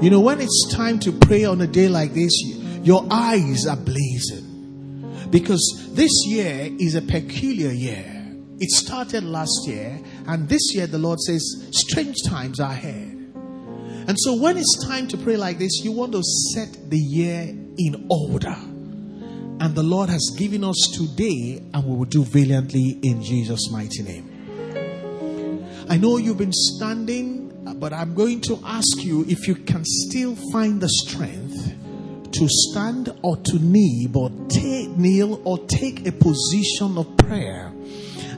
You know, when it's time to pray on a day like this, your eyes are blazing. Because this year is a peculiar year. It started last year, and this year the Lord says, strange times are ahead. And so when it's time to pray like this, you want to set the year in order. And the Lord has given us today, and we will do valiantly in Jesus' mighty name. I know you've been standing, but I'm going to ask you if you can still find the strength to stand or to kneel, but take, kneel or take a position of prayer.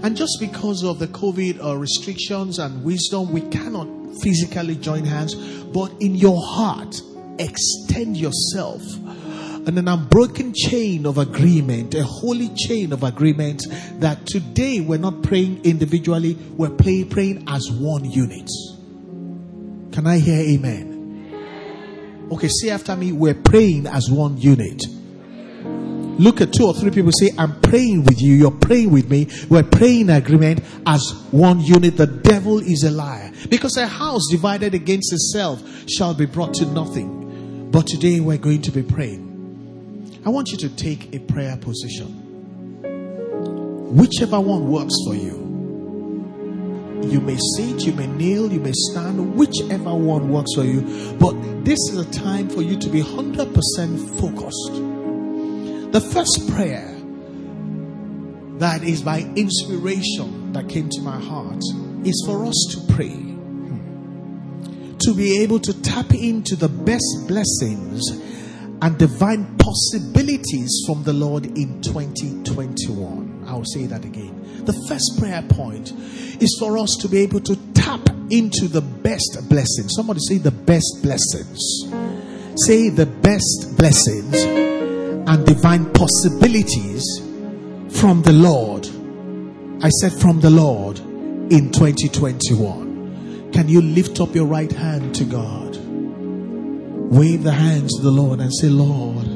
And just because of the COVID uh, restrictions and wisdom, we cannot physically join hands, but in your heart, extend yourself and an unbroken chain of agreement, a holy chain of agreement that today we're not praying individually, we're play, praying as one unit. Can I hear amen? Okay, say after me, we're praying as one unit. Look at two or three people say, I'm praying with you, you're praying with me, we're praying in agreement as one unit. The devil is a liar. Because a house divided against itself shall be brought to nothing. But today we're going to be praying. I want you to take a prayer position. Whichever one works for you. You may sit, you may kneel, you may stand, whichever one works for you. But this is a time for you to be 100% focused. The first prayer that is by inspiration that came to my heart is for us to pray. To be able to tap into the best blessings and divine possibilities from the Lord in 2021. I'll say that again. The first prayer point is for us to be able to tap into the best blessings. Somebody say the best blessings. Say the best blessings and divine possibilities from the Lord. I said from the Lord in 2021. Can you lift up your right hand to God? Wave the hands to the Lord and say, Lord,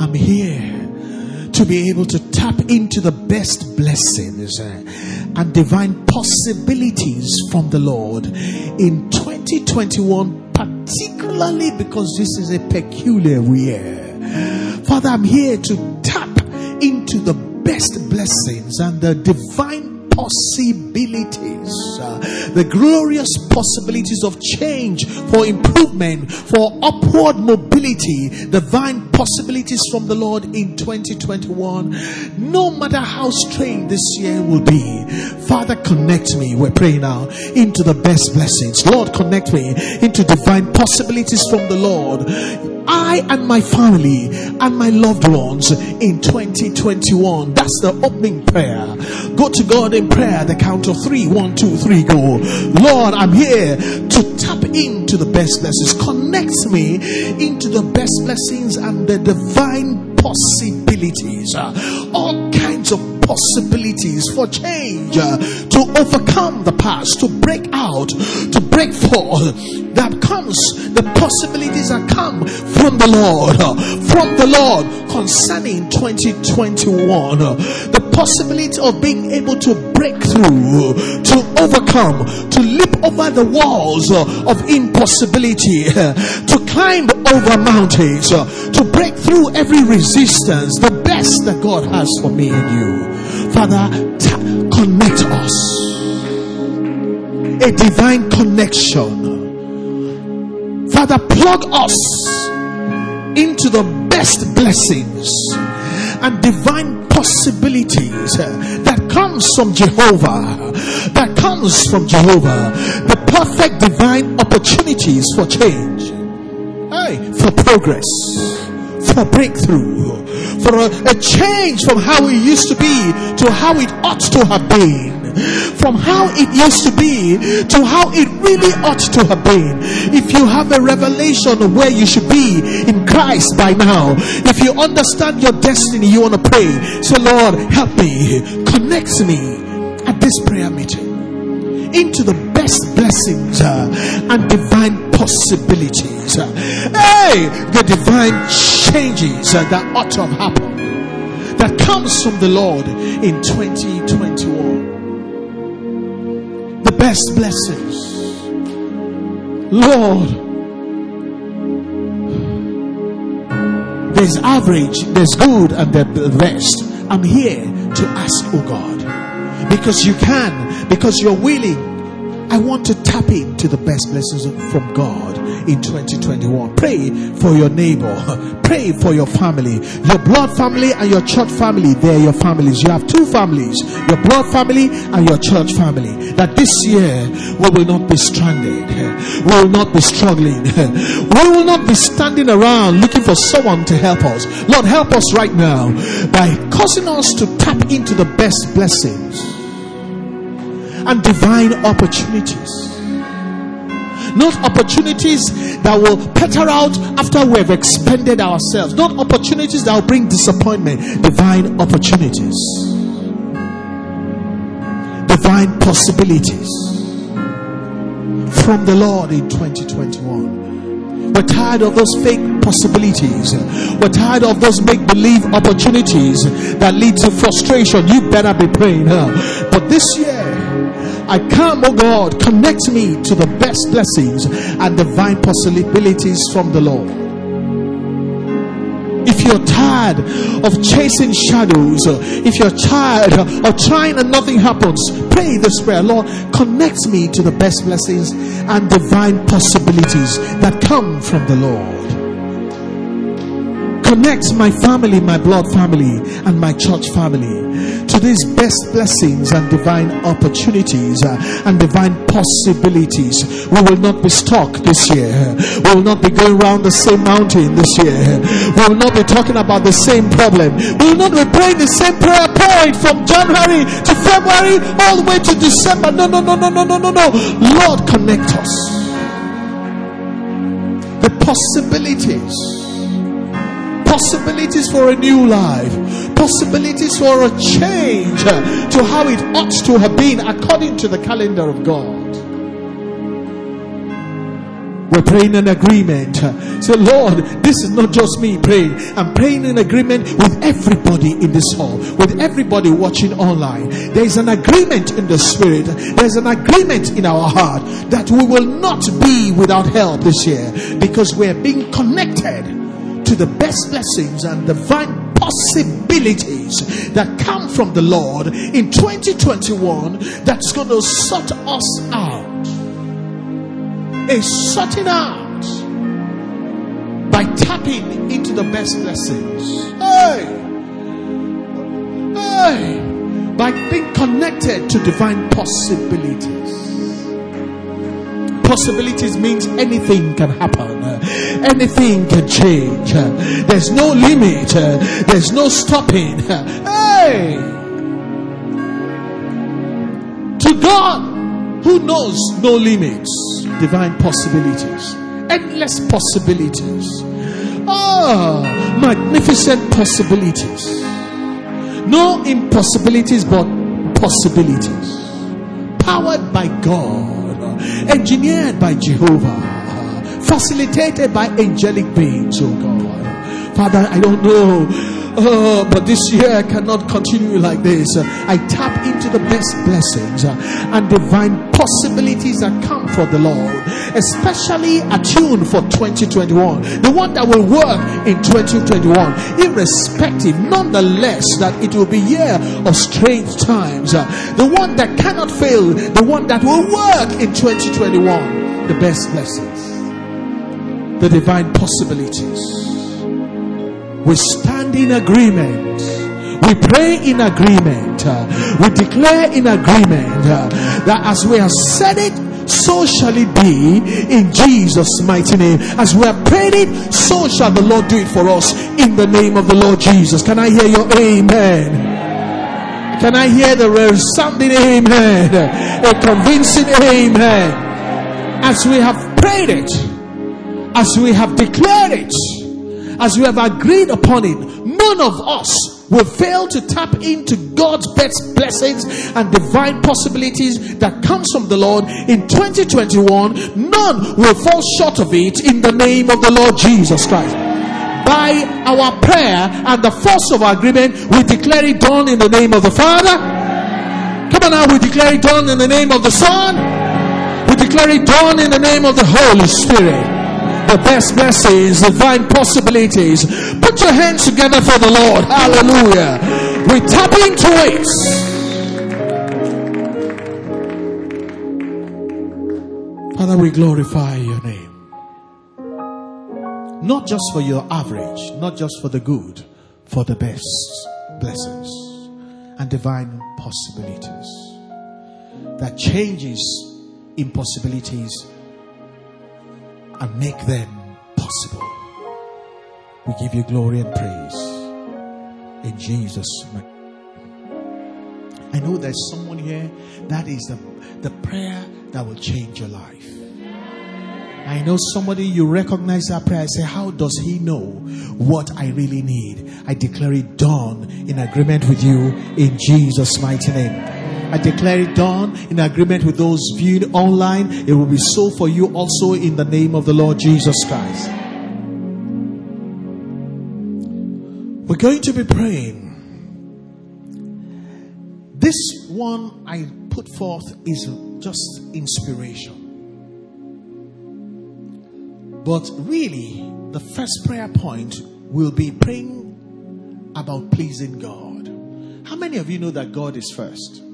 I'm here to be able to tap into the best blessings and divine possibilities from the Lord in 2021, particularly because this is a peculiar year. Father, I'm here to tap into the best blessings and the divine possibilities, uh, the glorious possibilities of change for improvement, for upward mobility, divine possibilities from the Lord in 2021. No matter how strange this year will be, Father, connect me. We're praying now into the best blessings. Lord, connect me into divine possibilities from the Lord I and my family and my loved ones in 2021. That's the opening prayer. Go to God in prayer, the count of three. One, two, three, go. Lord, I'm here to tap into the best blessings. Connect me into the best blessings and the divine possibilities. Of possibilities for change, uh, to overcome the past, to break out, to break forth. That comes, the possibilities that come from the Lord, uh, from the Lord concerning 2021. Uh, the possibility of being able to break through, to overcome, to leap over the walls of impossibility, to climb over mountains, to break through every resistance, the best that God has for me and you. Father, t- connect us. A divine connection. Father, plug us into the best blessings and divine possibilities that comes from Jehovah. That comes from Jehovah. The perfect divine opportunities for change. Hey, for progress for breakthrough, for a, a change from how it used to be to how it ought to have been from how it used to be to how it really ought to have been. If you have a revelation of where you should be in Christ by now, if you understand your destiny, you want to pray. So, Lord, help me, connect me at this prayer meeting into the best blessings uh, and divine possibilities. Uh, hey, the divine changes uh, that ought to have happened that comes from the Lord in 2021. The best blessings. Lord, There's average, there's good, and the rest. I'm here to ask, oh God, because you can, because you're willing. I want to tap into the best blessings from God in 2021. Pray for your neighbor. Pray for your family. Your blood family and your church family, they're your families. You have two families. Your blood family and your church family. That this year we will not be stranded. We will not be struggling. We will not be standing around looking for someone to help us. Lord, help us right now by causing us to tap into the best blessings and divine opportunities not opportunities that will peter out after we've expended ourselves, not opportunities that will bring disappointment, divine opportunities, divine possibilities from the Lord in 2021. We're tired of those fake possibilities. We're tired of those make believe opportunities that lead to frustration. You better be praying. Huh? But this year, I come, oh God, connect me to the best blessings and divine possibilities from the Lord. If you're tired of chasing shadows, if you're tired of trying and nothing happens, pray this prayer Lord, connect me to the best blessings and divine possibilities that come from the Lord. Connect my family, my blood family, and my church family to these best blessings and divine opportunities uh, and divine possibilities. We will not be stuck this year. We will not be going around the same mountain this year. We will not be talking about the same problem. We will not be praying the same prayer point from January to February all the way to December. No, no, no, no, no, no, no, no. Lord, connect us. The possibilities possibilities for a new life, possibilities for a change to how it ought to have been according to the calendar of God. We're praying in agreement. So, Lord, this is not just me praying. I'm praying in agreement with everybody in this hall, with everybody watching online. There is an agreement in the spirit. There's an agreement in our heart that we will not be without help this year because we're being connected to the best blessings and divine possibilities that come from the Lord in 2021 that's going to sort us out. A sorting out by tapping into the best blessings. Hey! Hey! By being connected to divine possibilities possibilities means anything can happen, anything can change. There's no limit, there's no stopping. Hey! To God, who knows no limits, divine possibilities, endless possibilities. Ah, magnificent possibilities. No impossibilities, but possibilities. Powered by God engineered by Jehovah, facilitated by angelic beings, oh God. Father, I don't know Oh, but this year I cannot continue like this. I tap into the best blessings uh, and divine possibilities that come from the Lord, especially attuned for 2021, the one that will work in 2021, irrespective, nonetheless, that it will be year of strange times, uh, the one that cannot fail, the one that will work in 2021, the best blessings, the divine possibilities we stand in agreement. We pray in agreement. Uh, we declare in agreement uh, that as we have said it, so shall it be in Jesus' mighty name. As we have prayed it, so shall the Lord do it for us in the name of the Lord Jesus. Can I hear your amen? Can I hear the resounding amen? A convincing amen. As we have prayed it, as we have declared it, as we have agreed upon it, none of us will fail to tap into God's best blessings and divine possibilities that comes from the Lord in 2021. None will fall short of it in the name of the Lord Jesus Christ. By our prayer and the force of our agreement, we declare it done in the name of the Father. Come on now, we declare it done in the name of the Son. We declare it done in the name of the Holy Spirit. The best blessings, divine possibilities. Put your hands together for the Lord. Hallelujah. We tap into it. Father, we glorify your name. Not just for your average, not just for the good, for the best blessings and divine possibilities that changes impossibilities and make them possible. We give you glory and praise in Jesus' name. I know there's someone here that is the, the prayer that will change your life. I know somebody you recognize that prayer. I say, How does he know what I really need? I declare it done in agreement with you in Jesus' mighty name. I declare it done in agreement with those viewed online. It will be so for you also in the name of the Lord Jesus Christ. We're going to be praying. This one I put forth is just inspiration. But really, the first prayer point will be praying about pleasing God. How many of you know that God is first?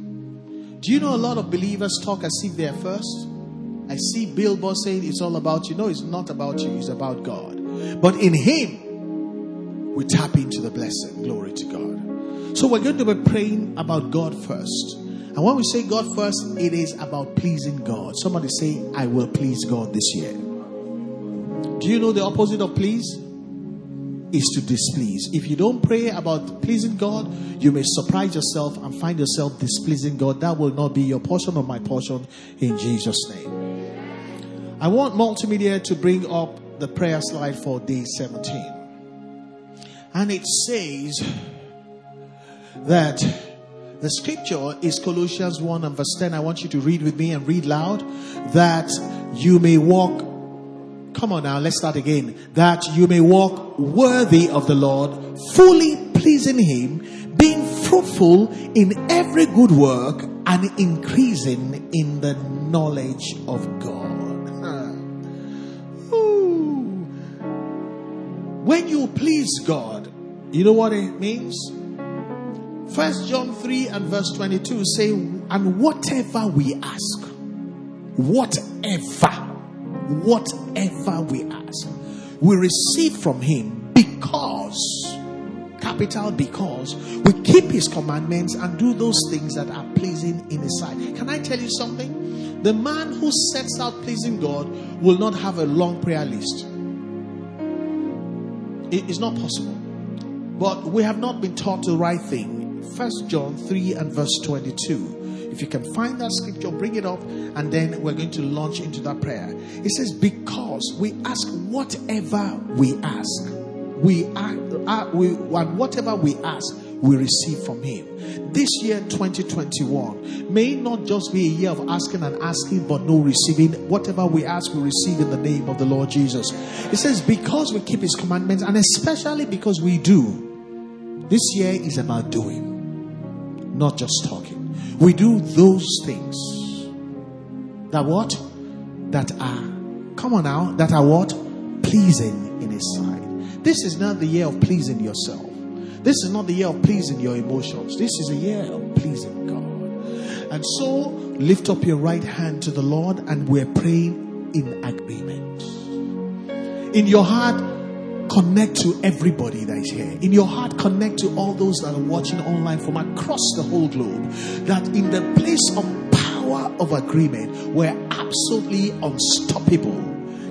Do you know a lot of believers talk as if they're first? I see billboards saying it's all about you. No, it's not about you, it's about God. But in Him, we tap into the blessing. Glory to God. So we're going to be praying about God first. And when we say God first, it is about pleasing God. Somebody say, I will please God this year. Do you know the opposite of please? Is to displease. If you don't pray about pleasing God, you may surprise yourself and find yourself displeasing God. That will not be your portion or my portion in Jesus' name. I want multimedia to bring up the prayer slide for day 17. And it says that the scripture is Colossians 1 and verse 10. I want you to read with me and read loud that you may walk Come on now, let's start again. That you may walk worthy of the Lord, fully pleasing Him, being fruitful in every good work and increasing in the knowledge of God. When you please God, you know what it means? First John 3 and verse 22 say, and whatever we ask, whatever whatever we ask, we receive from Him because, capital because, we keep His commandments and do those things that are pleasing in His sight. Can I tell you something? The man who sets out pleasing God will not have a long prayer list. It is not possible. But we have not been taught the right thing. First John 3 and verse 22 if you can find that scripture, bring it up, and then we're going to launch into that prayer. It says, Because we ask whatever we ask, we are, uh, we and whatever we ask, we receive from Him. This year, 2021, may not just be a year of asking and asking, but no receiving. Whatever we ask, we receive in the name of the Lord Jesus. It says, Because we keep His commandments, and especially because we do, this year is about doing, not just talking. We do those things that what? That are, come on now, that are what? Pleasing in His sight. This is not the year of pleasing yourself. This is not the year of pleasing your emotions. This is a year of pleasing God. And so, lift up your right hand to the Lord and we're praying in agreement. In your heart, connect to everybody that is here. In your heart, connect to all those that are watching online from across the whole globe. That in the place of power of agreement, we're absolutely unstoppable.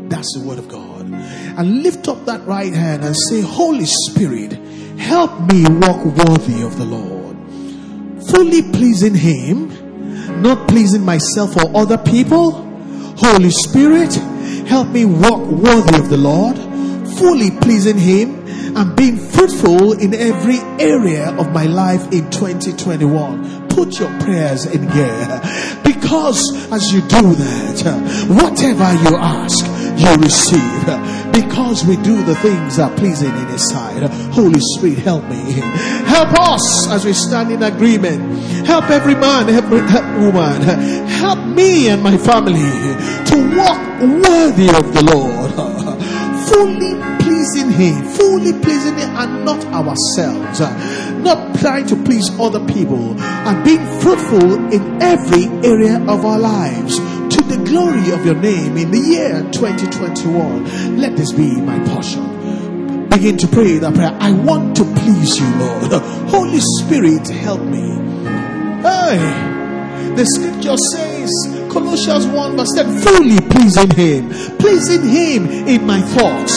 That's the word of God. And lift up that right hand and say, Holy Spirit, help me walk worthy of the Lord. Fully pleasing Him, not pleasing myself or other people. Holy Spirit, help me walk worthy of the Lord fully pleasing Him and being fruitful in every area of my life in 2021. Put your prayers in gear because as you do that, whatever you ask, you receive. Because we do the things that are pleasing in His sight. Holy Spirit, help me. Help us as we stand in agreement. Help every man, every woman. Help me and my family to walk worthy of the Lord fully pleasing Him, fully pleasing Him, and not ourselves, not trying to please other people, and being fruitful in every area of our lives to the glory of your name in the year 2021. Let this be my portion. Begin to pray that prayer. I want to please you, Lord. Holy Spirit, help me. Hey, the scripture says, Colossians 1 verse 10 fully pleasing Him, pleasing Him in my thoughts,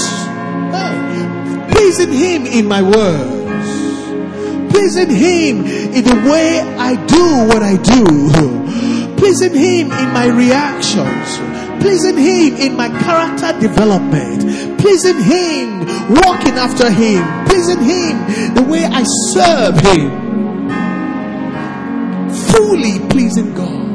pleasing Him in my words, pleasing Him in the way I do what I do, pleasing Him in my reactions, pleasing Him in my character development, pleasing Him walking after Him, pleasing Him the way I serve Him, fully pleasing God.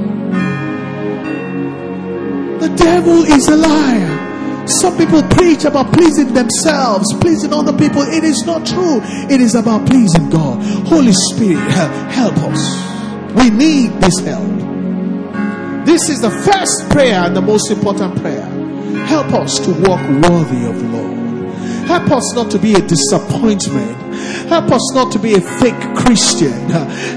The devil is a liar. Some people preach about pleasing themselves, pleasing other people. It is not true. It is about pleasing God. Holy Spirit, help us. We need this help. This is the first prayer and the most important prayer. Help us to walk worthy of the Lord. Help us not to be a disappointment. Help us not to be a fake Christian.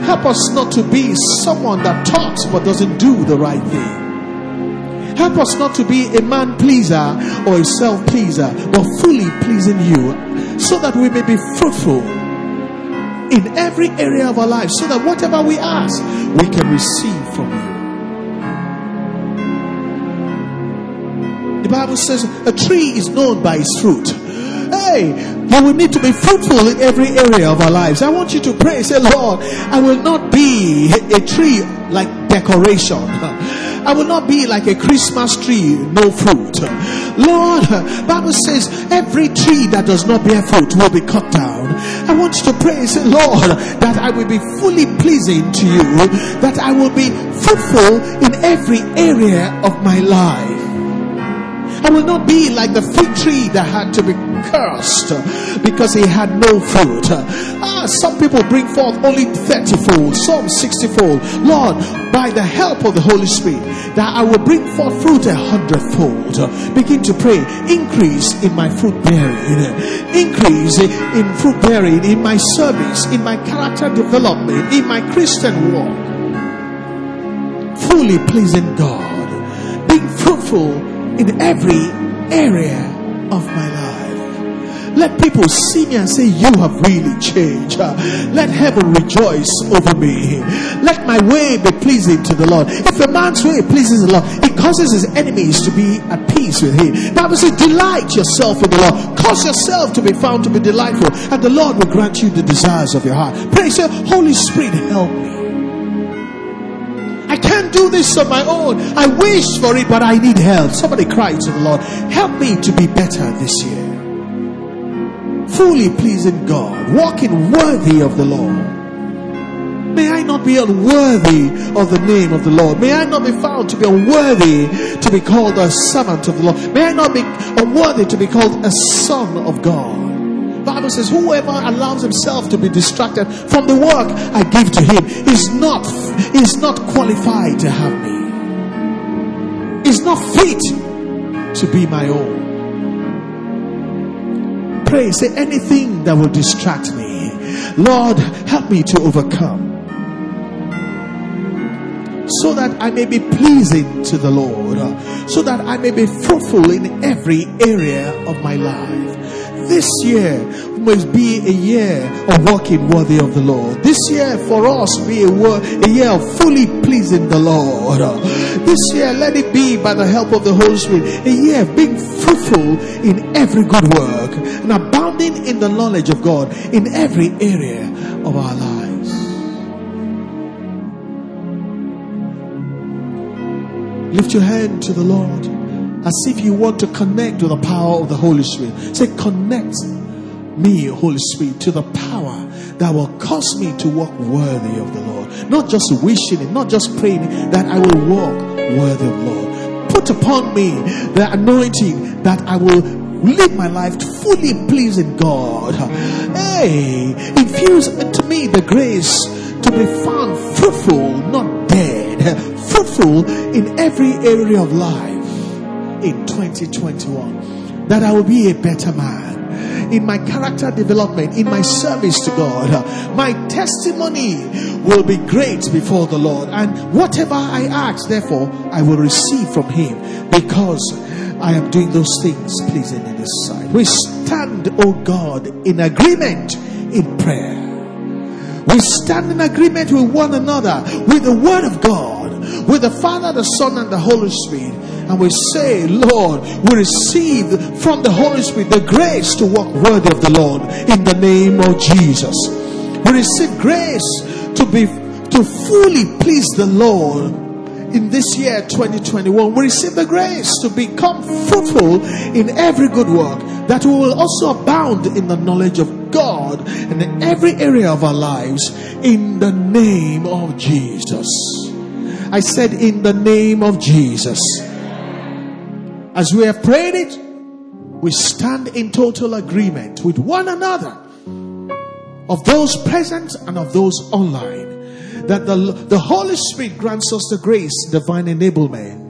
Help us not to be someone that talks but doesn't do the right thing. Help us not to be a man pleaser or a self pleaser, but fully pleasing you so that we may be fruitful in every area of our life, so that whatever we ask, we can receive from you. The Bible says a tree is known by its fruit. Hey, you will need to be fruitful in every area of our lives. I want you to pray. Say, Lord, I will not be a tree like decoration. I will not be like a Christmas tree, no fruit. Lord, Bible says every tree that does not bear fruit will be cut down. I want you to pray, say, Lord, that I will be fully pleasing to you, that I will be fruitful in every area of my life. I will not be like the fig tree that had to be cursed because he had no fruit. Ah, some people bring forth only 30 fold, some 60 fold. Lord, by the help of the Holy Spirit, that I will bring forth fruit a hundredfold. Begin to pray. Increase in my fruit bearing. Increase in fruit bearing, in my service, in my character development, in my Christian walk. Fully pleasing God. Being fruitful in every area of my life. Let people see me and say, You have really changed. Let heaven rejoice over me. Let my way be pleasing to the Lord. If a man's way pleases the Lord, it causes his enemies to be at peace with him. Bible says, Delight yourself in the Lord. Cause yourself to be found to be delightful, and the Lord will grant you the desires of your heart. Pray, say, Holy Spirit, help me. I can't do this on my own. I wish for it, but I need help. Somebody cry to the Lord, Help me to be better this year fully pleasing God, walking worthy of the Lord. May I not be unworthy of the name of the Lord. May I not be found to be unworthy to be called a servant of the Lord. May I not be unworthy to be called a son of God. Bible says, whoever allows himself to be distracted from the work I give to him is not is not qualified to have me. Is not fit to be my own pray, say anything that will distract me. Lord, help me to overcome. So that I may be pleasing to the Lord, so that I may be fruitful in every area of my life. This year must be a year of walking worthy of the Lord. This year for us be a, a year of fully pleasing the Lord. This year let it be by the help of the Holy Spirit a year of being fruitful in every good work and abounding in the knowledge of God in every area of our lives. Lift your hand to the Lord as if you want to connect with the power of the Holy Spirit. Say, connect me, Holy Spirit, to the power that will cause me to walk worthy of the Lord. Not just wishing it, not just praying that I will walk worthy of the Lord. Put upon me the anointing that I will live my life fully pleasing God. Hey, infuse into me the grace to be found fruitful, not dead, fruitful in every area of life in 2021. that I will be a better man in my character development, in my service to God. My testimony will be great before the Lord. And whatever I ask, therefore, I will receive from Him because I am doing those things pleasing in His sight. We stand, oh God, in agreement in prayer. We stand in agreement with one another, with the Word of God, with the Father, the Son, and the Holy Spirit and we say, Lord, we receive from the Holy Spirit the grace to walk worthy of the Lord in the name of Jesus. We receive grace to be to fully please the Lord in this year 2021 we receive the grace to become fruitful in every good work that we will also abound in the knowledge of God in every area of our lives in the name of Jesus. I said in the name of Jesus as we have prayed it, we stand in total agreement with one another of those present and of those online that the, the Holy Spirit grants us the grace, divine enablement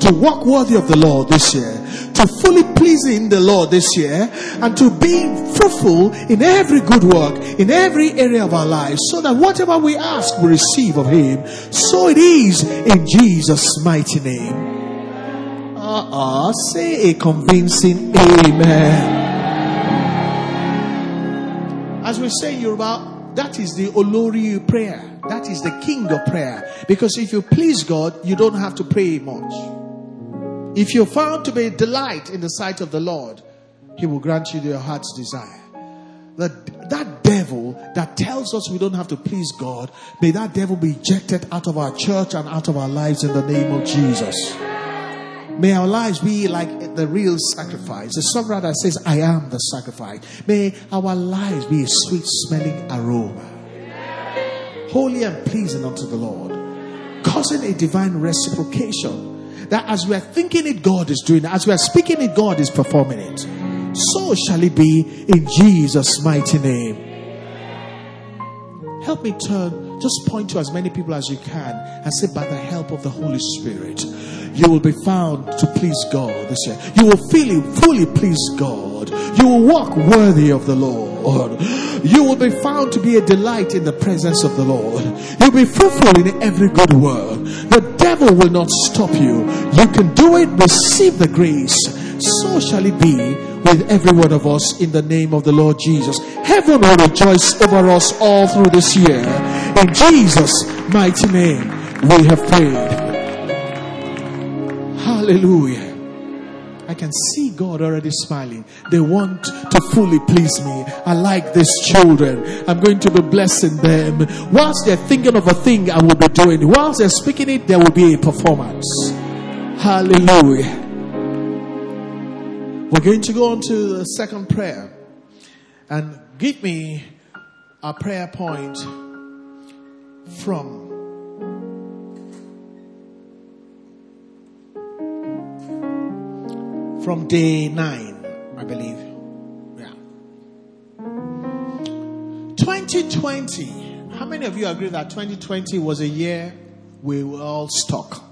to walk worthy of the Lord this year, to fully pleasing the Lord this year, and to be fruitful in every good work, in every area of our lives, so that whatever we ask we receive of Him. So it is in Jesus' mighty name. Uh-uh. Say a convincing amen. As we say Yoruba, that is the Olori prayer. That is the king of prayer. Because if you please God, you don't have to pray much. If you're found to be a delight in the sight of the Lord, He will grant you your heart's desire. That, that devil that tells us we don't have to please God, may that devil be ejected out of our church and out of our lives in the name of Jesus. May our lives be like the real sacrifice. The songwriter says, I am the sacrifice. May our lives be a sweet smelling aroma. Holy and pleasing unto the Lord. Causing a divine reciprocation. That as we are thinking it, God is doing it. As we are speaking it, God is performing it. So shall it be in Jesus' mighty name. Help me turn, just point to as many people as you can and say, by the help of the Holy Spirit you will be found to please God this year. You will feel fully please God. You will walk worthy of the Lord. You will be found to be a delight in the presence of the Lord. You'll be fruitful in every good work. The devil will not stop you. You can do it. Receive the grace. So shall it be with every one of us in the name of the Lord Jesus. Heaven will rejoice over us all through this year. In Jesus' mighty name, we have prayed. Hallelujah. I can see God already smiling. They want to fully please me. I like these children. I'm going to be blessing them. Whilst they're thinking of a thing I will be doing, whilst they're speaking it, there will be a performance. Hallelujah. We're going to go on to the second prayer. And give me a prayer point from from day nine, I believe. Yeah. 2020. How many of you agree that 2020 was a year we were all stuck?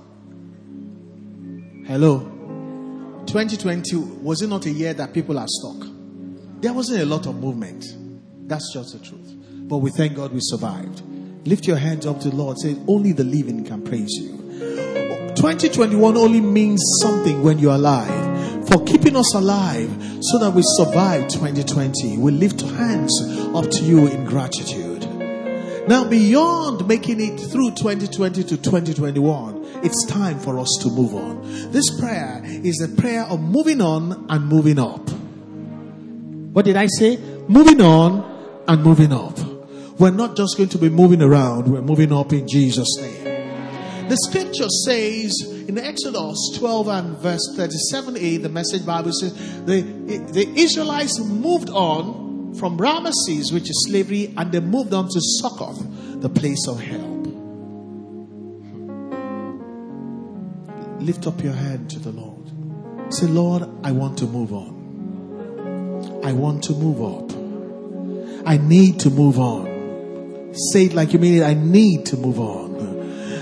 Hello? 2020, was it not a year that people are stuck? There wasn't a lot of movement. That's just the truth. But we thank God we survived. Lift your hands up to the Lord. Say, only the living can praise you. 2021 only means something when you're alive for keeping us alive so that we survive 2020. We lift hands up to you in gratitude. Now, beyond making it through 2020 to 2021, it's time for us to move on. This prayer is a prayer of moving on and moving up. What did I say? Moving on and moving up. We're not just going to be moving around, we're moving up in Jesus' name. The scripture says in Exodus 12 and verse 37a, the message Bible says, the, the Israelites moved on from Ramesses, which is slavery, and they moved on to Succoth, the place of help. Lift up your hand to the Lord. Say, Lord, I want to move on. I want to move up. I need to move on. Say it like you mean it. I need to move on.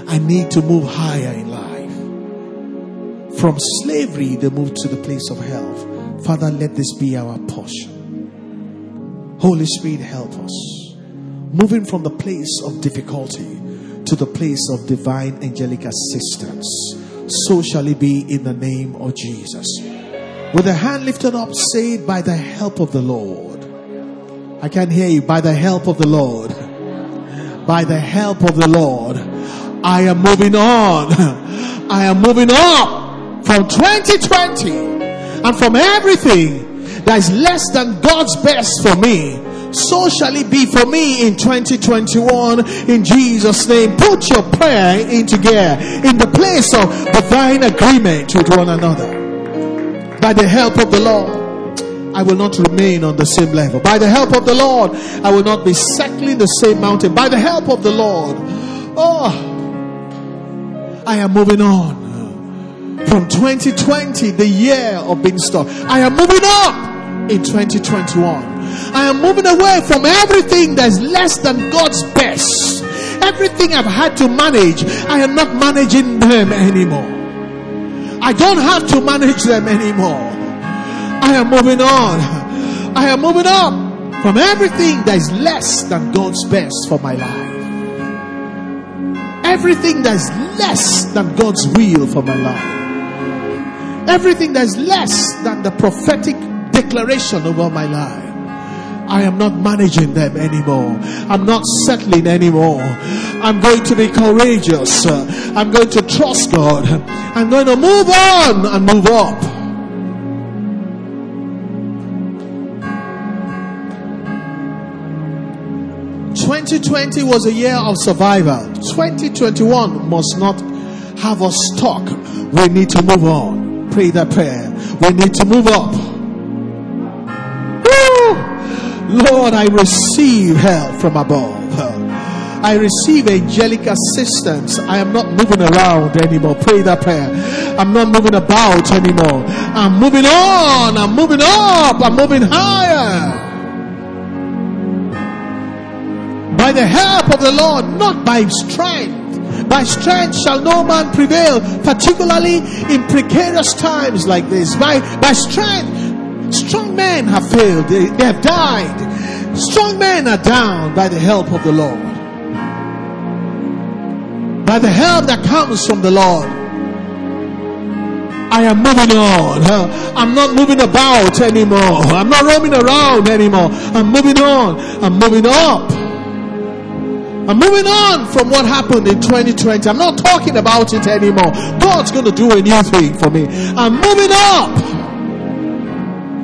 I need to move higher in life. From slavery, they moved to the place of health. Father, let this be our portion. Holy Spirit, help us. Moving from the place of difficulty to the place of divine angelic assistance. So shall it be in the name of Jesus. With a hand lifted up, say it by the help of the Lord. I can hear you. By the help of the Lord. By the help of the Lord. I am moving on. I am moving up from 2020 and from everything that is less than God's best for me so shall it be for me in 2021 in Jesus name put your prayer into gear in the place of divine agreement with one another by the help of the Lord I will not remain on the same level. By the help of the Lord, I will not be settling the same mountain. By the help of the Lord, oh, I am moving on from 2020, the year of being stuck. I am moving up in 2021. I am moving away from everything that's less than God's best. Everything I've had to manage, I am not managing them anymore. I don't have to manage them anymore. I am moving on. I am moving up from everything that is less than God's best for my life. Everything that is less than God's will for my life. Everything that is less than the prophetic declaration over my life. I am not managing them anymore. I'm not settling anymore. I'm going to be courageous. I'm going to trust God. I'm going to move on and move up. Twenty twenty was a year of survival. Twenty twenty one must not have us stuck. We need to move on. Pray that prayer. We need to move up. Woo! Lord, I receive help from above. I receive angelic assistance. I am not moving around anymore. Pray that prayer. I'm not moving about anymore. I'm moving on. I'm moving up. I'm moving higher. By the help of the Lord, not by strength. By strength shall no man prevail, particularly in precarious times like this. By, by strength, Strong men have failed, they, they have died. Strong men are down by the help of the Lord. By the help that comes from the Lord. I am moving on. I'm not moving about anymore. I'm not roaming around anymore. I'm moving on. I'm moving up. I'm moving on from what happened in 2020. I'm not talking about it anymore. God's going to do a new thing for me. I'm moving up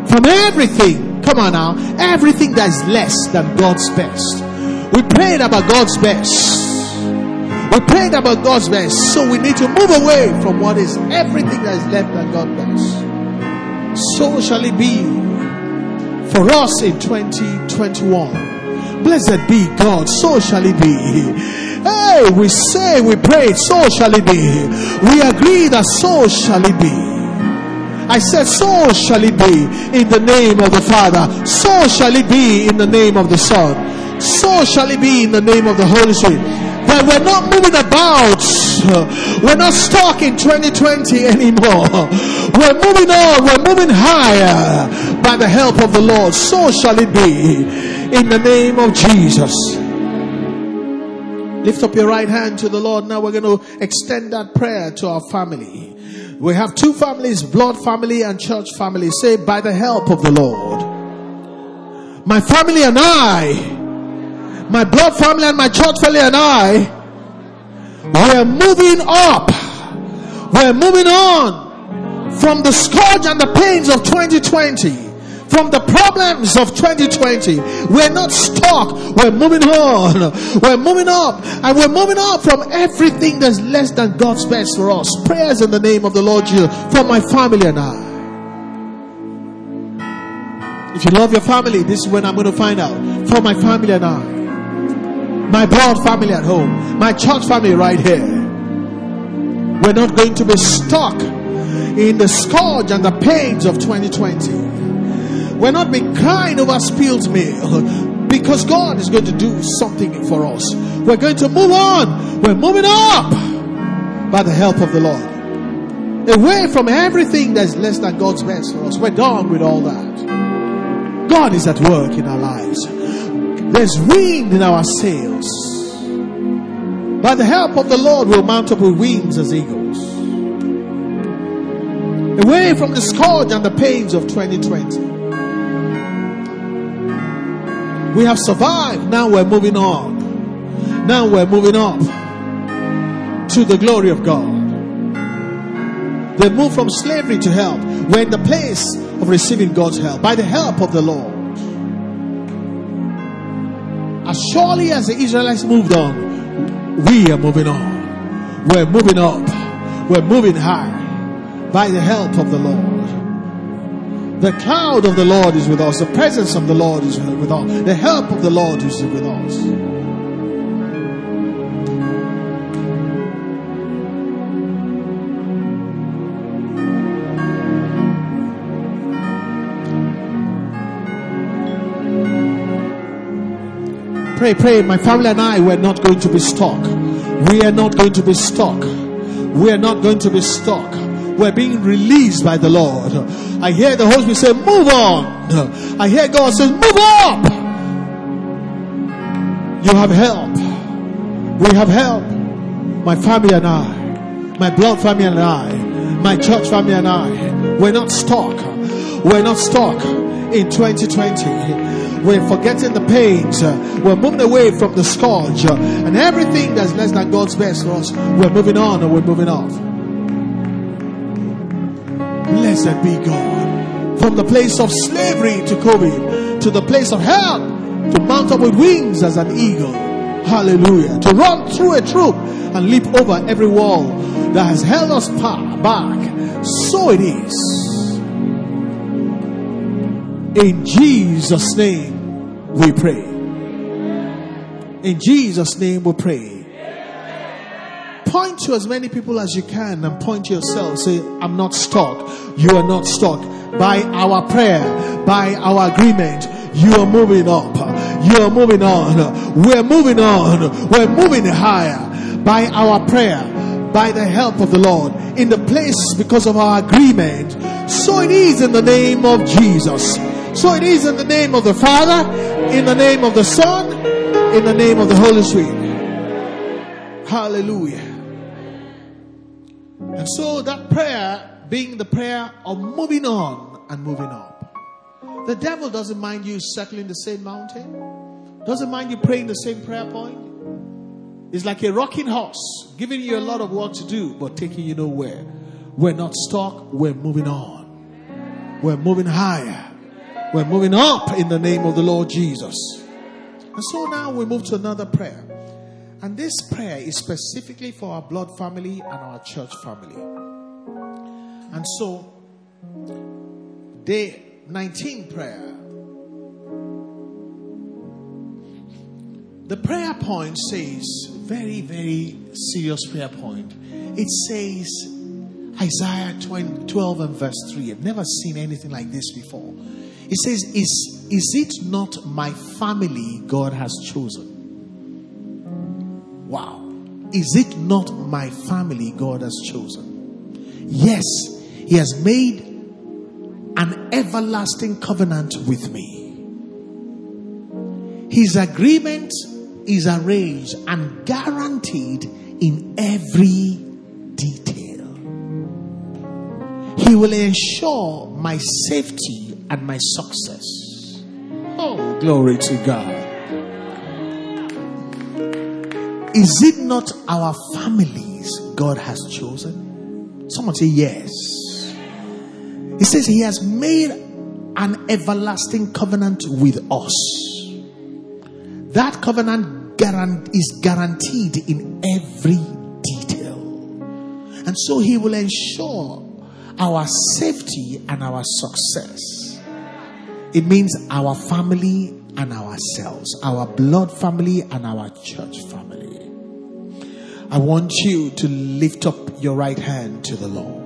from everything. Come on now. Everything that is less than God's best. We prayed about God's best. We prayed about God's best. So we need to move away from what is everything that is less than God's best. So shall it be for us in 2021. Blessed be God. So shall it be. Hey, we say, we pray, so shall it be. We agree that so shall it be. I said, so shall it be in the name of the Father. So shall it be in the name of the Son. So shall it be in the name of the Holy Spirit. That we're not moving about. We're not stuck in 2020 anymore. We're moving on. We're moving higher by the help of the Lord. So shall it be in the name of Jesus. Lift up your right hand to the Lord. Now we're going to extend that prayer to our family. We have two families, blood family and church family. Say, by the help of the Lord. My family and I, my blood family and my church family and I, we're moving up. We're moving on from the scourge and the pains of 2020 from the problems of 2020. We're not stuck. We're moving on. We're moving up. And we're moving up from everything that's less than God's best for us. Prayers in the name of the Lord Jesus for my family and I. If you love your family, this is when I'm going to find out. For my family and I. My broad family at home. My church family right here. We're not going to be stuck in the scourge and the pains of 2020. We're not be crying over spilled milk because God is going to do something for us. We're going to move on. We're moving up by the help of the Lord. Away from everything that's less than God's best for us. We're done with all that. God is at work in our lives. There's wind in our sails. By the help of the Lord, we'll mount up with wings as eagles. Away from the scourge and the pains of 2020. We have survived. Now we're moving on. Now we're moving up to the glory of God. They moved from slavery to help. We're in the place of receiving God's help by the help of the Lord. As surely as the Israelites moved on, we are moving on. We're moving up. We're moving high by the help of the Lord. The cloud of the Lord is with us. The presence of the Lord is with us. The help of the Lord is with us. Pray, pray. My family and I, we're not going to be stuck. We are not going to be stuck. We are not going to be stuck. We're being released by the Lord. I hear the Holy Spirit say, Move on. I hear God say, Move up. You have help. We have help. My family and I, my blood family and I, my church family and I, we're not stuck. We're not stuck in 2020. We're forgetting the pains. We're moving away from the scourge and everything that's less than God's best for us. We're moving on and we're moving off. Blessed be God. From the place of slavery to COVID, to the place of help, to mount up with wings as an eagle. Hallelujah. To run through a troop and leap over every wall that has held us back. So it is. In Jesus' name we pray. In Jesus' name we pray. Point to as many people as you can and point to yourself. Say, I'm not stuck. You are not stuck. By our prayer, by our agreement, you are moving up. You are moving on. We're moving on. We're moving higher. By our prayer, by the help of the Lord, in the place because of our agreement. So it is in the name of Jesus. So it is in the name of the Father, in the name of the Son, in the name of the Holy Spirit. Hallelujah. And so that prayer being the prayer of moving on and moving up. The devil doesn't mind you circling the same mountain, doesn't mind you praying the same prayer point. It's like a rocking horse, giving you a lot of work to do, but taking you nowhere. We're not stuck, we're moving on. We're moving higher. We're moving up in the name of the Lord Jesus. And so now we move to another prayer. And this prayer is specifically for our blood family and our church family. And so, day 19 prayer. The prayer point says, very, very serious prayer point. It says, Isaiah 12 and verse 3. I've never seen anything like this before. It says, is, is it not my family God has chosen? Wow. Is it not my family God has chosen? Yes, He has made an everlasting covenant with me. His agreement is arranged and guaranteed in every detail. He will ensure my safety and my success. Oh, glory to God. Is it not our families God has chosen? Someone say yes. He says he has made an everlasting covenant with us. That covenant is guaranteed in every detail. And so he will ensure our safety and our success. It means our family and ourselves, our blood family and our church family. I want you to lift up your right hand to the Lord.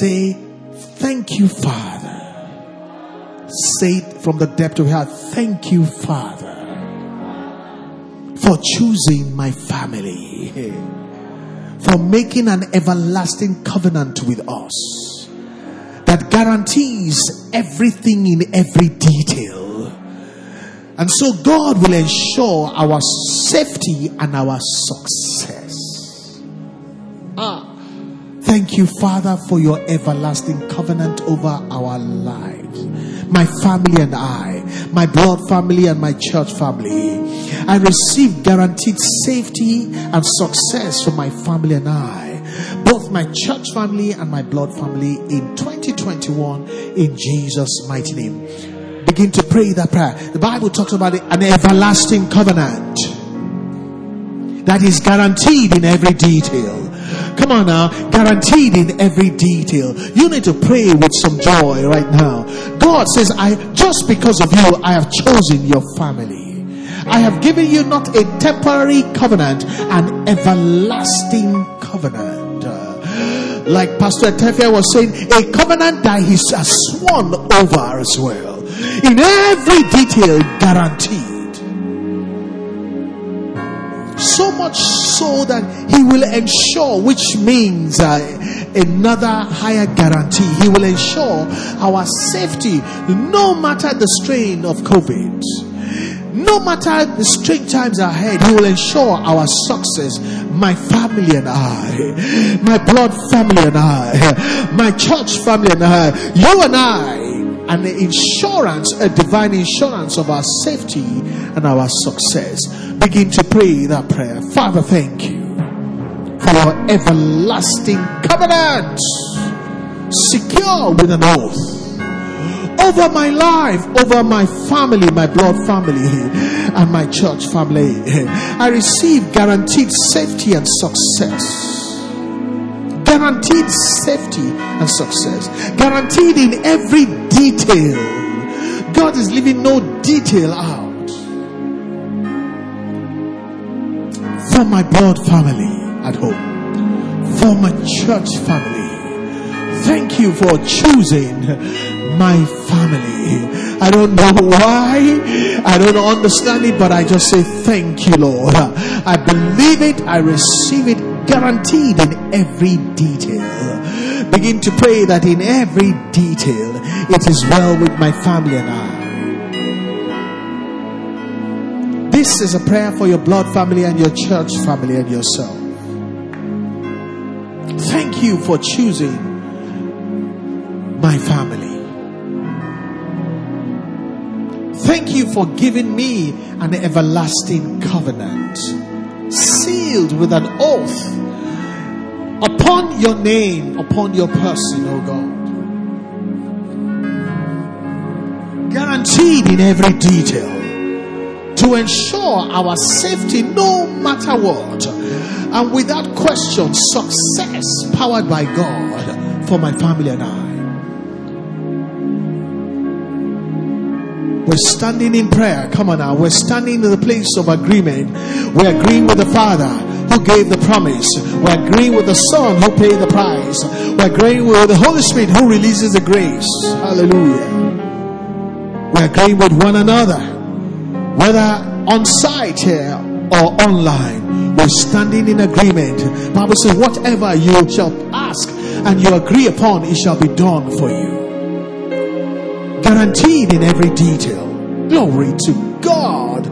Say, Thank you, Father. Say it from the depth of your heart. Thank you, Father, for choosing my family, for making an everlasting covenant with us that guarantees everything in every detail. And so God will ensure our safety and our success. Ah. Thank you, Father, for your everlasting covenant over our lives. My family and I, my blood family and my church family. I receive guaranteed safety and success for my family and I, both my church family and my blood family in 2021 in Jesus' mighty name. Begin to pray that prayer. The Bible talks about an everlasting covenant that is guaranteed in every detail. Come on now, guaranteed in every detail. You need to pray with some joy right now. God says, I just because of you, I have chosen your family. I have given you not a temporary covenant, an everlasting covenant. Like Pastor Tefia was saying, a covenant that he has sworn over as well. In every detail, guaranteed. So much so that He will ensure, which means uh, another higher guarantee. He will ensure our safety no matter the strain of COVID. No matter the strange times ahead, He will ensure our success. My family and I, my blood family and I, my church family and I, you and I, an insurance, a divine insurance of our safety and our success. Begin to pray that prayer. Father, thank you for your everlasting covenant, secure with an oath over my life, over my family, my blood family, and my church family. I receive guaranteed safety and success guaranteed safety and success, guaranteed in every detail. God is leaving no detail out. For my blood family at home, for my church family, thank you for choosing my family. I don't know why, I don't understand it, but I just say thank you, Lord. I believe it, I receive it guaranteed in every detail. Begin to pray that in every detail it is well with my family and I. This is a prayer for your blood family and your church family and yourself. Thank you for choosing my family. Thank you for giving me an everlasting covenant sealed with an oath upon your name, upon your person, oh God. Guaranteed in every detail to ensure our safety no matter what. And without question, success powered by God for my family and I. We're standing in prayer. Come on now. We're standing in the place of agreement. We're agreeing with the Father who gave the promise. We're agreeing with the Son who paid the price. We're agreeing with the Holy Spirit who releases the grace. Hallelujah. We're agreeing with one another. Whether on site here or online, we're standing in agreement. Bible says, whatever you shall ask and you agree upon, it shall be done for you guaranteed in every detail. Glory to God.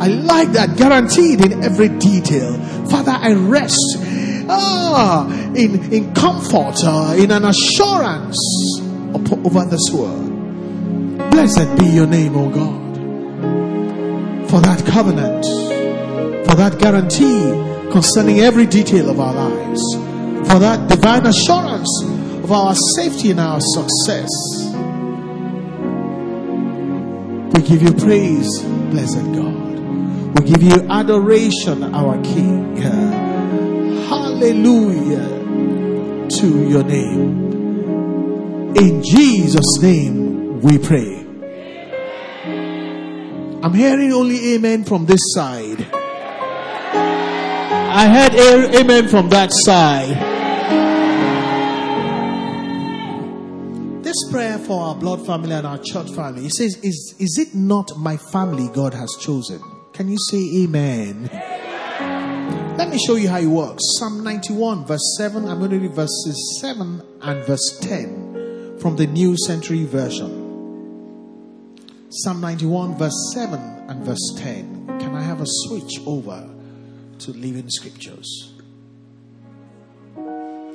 I like that. Guaranteed in every detail. Father, I rest ah, in, in comfort, uh, in an assurance over this world. Blessed be your name, O God, for that covenant, for that guarantee concerning every detail of our lives, for that divine assurance of our safety and our success. We give you praise, blessed God. We give you adoration, our King. Hallelujah to your name. In Jesus' name we pray. I'm hearing only amen from this side. I heard amen from that side. This prayer for our blood family and our church family. He says, Is, is it not my family God has chosen? Can you say amen? amen? Let me show you how it works. Psalm 91, verse 7. I'm going to read verses 7 and verse 10 from the New Century Version. Psalm 91, verse 7 and verse 10. Can I have a switch over to Living Scriptures?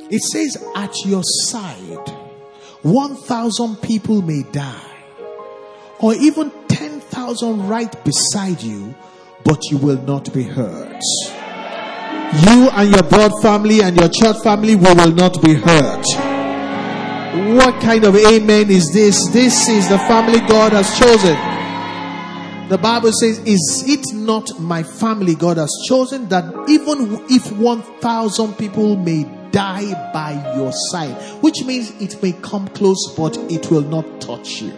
It says, At your side, 1,000 people may die, or even 10,000 right beside you, but you will not be hurt. You and your blood family and your church family will, will not be hurt. What kind of amen is this? This is the family God has chosen. The Bible says, Is it not my family God has chosen that even if 1,000 people may die by your side, which means it may come close, but it will not touch you,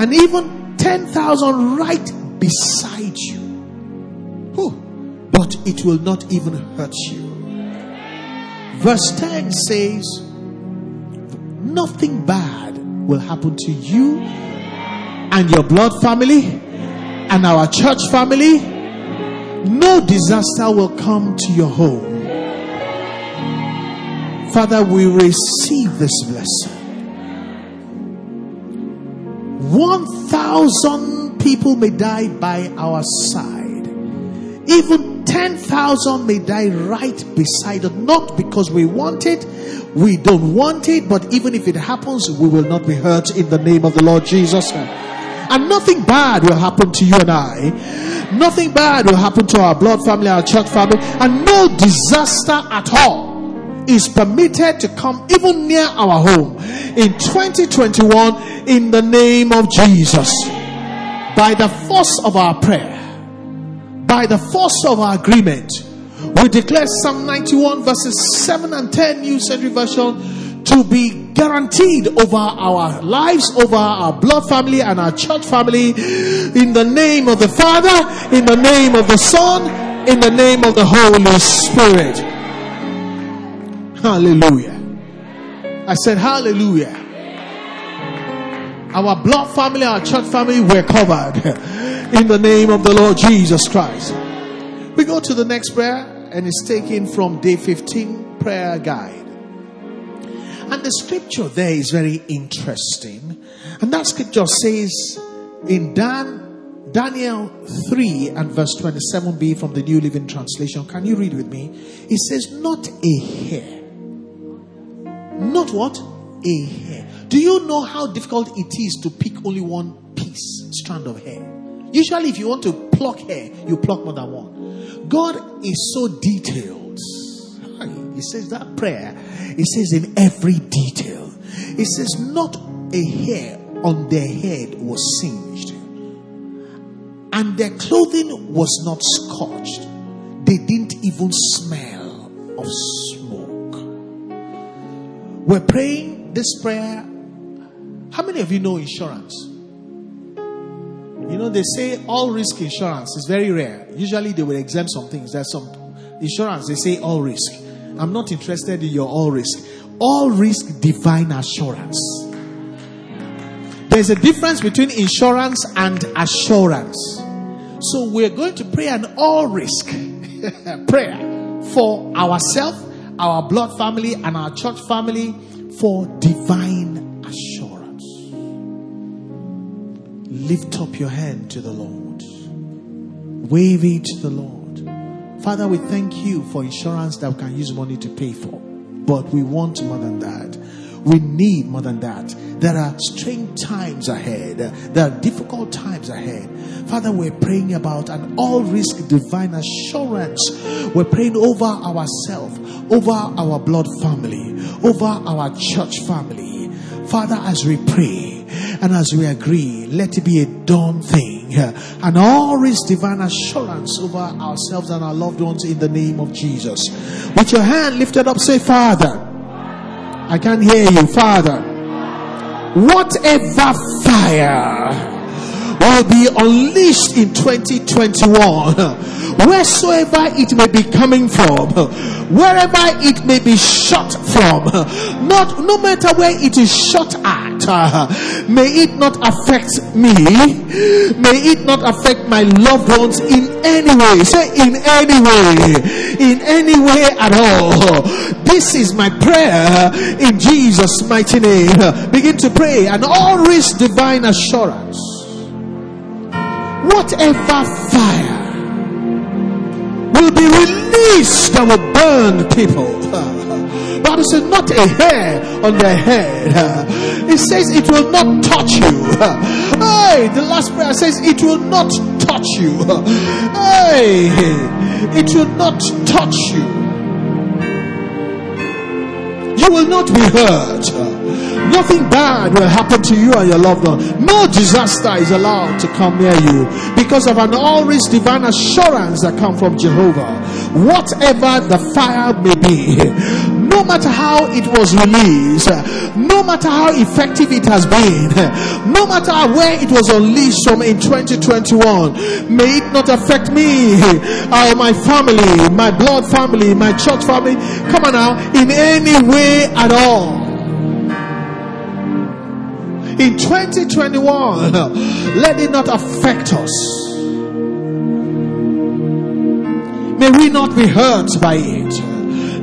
and even 10,000 right beside you, Whew. but it will not even hurt you. Verse 10 says, Nothing bad will happen to you and your blood family and our church family. No disaster will come to your home. Father, we receive this blessing. 1,000 people may die by our side. Even 10,000 may die right beside us. Not because we want it, we don't want it, but even if it happens, we will not be hurt in the name of the Lord Jesus. And nothing bad will happen to you and I. Nothing bad will happen to our blood family, our church family, and no disaster at all is permitted to come even near our home in 2021 in the name of Jesus. By the force of our prayer, by the force of our agreement, we declare Psalm 91 verses 7 and 10, New Century Version, to be guaranteed over our lives, over our blood family and our church family in the name of the Father, in the name of the Son, in the name of the Holy Spirit. Hallelujah. I said, Hallelujah. Our blood family, our church family, we're covered in the name of the Lord Jesus Christ. We go to the next prayer, and it's taken from day 15 prayer guide. And the scripture there is very interesting. And that scripture says in Dan, Daniel 3 and verse 27b from the New Living Translation. Can you read with me? It says, Not a hair not what? A hair. Do you know how difficult it is to pick only one piece, strand of hair? Usually, if you want to pluck hair, you pluck more than one. God is so detailed. He says that prayer, he says in every detail. He says, Not a hair on their head was singed, and their clothing was not scorched. They didn't even smell of we're praying this prayer. How many of you know insurance? You know, they say all risk insurance is very rare. Usually they will exempt some things. There's some insurance, they say all risk. I'm not interested in your all risk. All risk divine assurance. There's a difference between insurance and assurance. So we're going to pray an all risk prayer for ourselves our blood family, and our church family for divine assurance. Lift up your hand to the Lord, wave it to the Lord. Father, we thank you for insurance that we can use money to pay for, but we want more than that. We need more than that. There are strange times ahead. There are difficult times ahead. Father, we're praying about an all risk divine assurance. We're praying over ourselves, over our blood family, over our church family. Father, as we pray and as we agree, let it be a done thing. And all risk divine assurance over ourselves and our loved ones in the name of Jesus. With your hand lifted up, say, Father. I can't hear you, Father. Whatever fire will be unleashed in 2021. Wheresoever it may be coming from, wherever it may be shot from, not no matter where it is shot at, may it not affect me, may it not affect my loved ones in any way. Say in any way, in any way at all. This is my prayer in Jesus' mighty name. Begin to pray and always divine assurance. Whatever fire will be released that will burn people. Bible says not a hair on their head. It says it will not touch you. Hey, the last prayer says it will not touch you. Hey, it will not touch you. You will not be hurt. Nothing bad will happen to you and your loved one. No disaster is allowed to come near you because of an always divine assurance that comes from Jehovah. Whatever the fire may be, no matter how it was released, no matter how effective it has been, no matter where it was unleashed from in 2021, may it not affect me or my family, my blood family, my church family. Come on now, in any way at all in 2021, let it not affect us. May we not be hurt by it.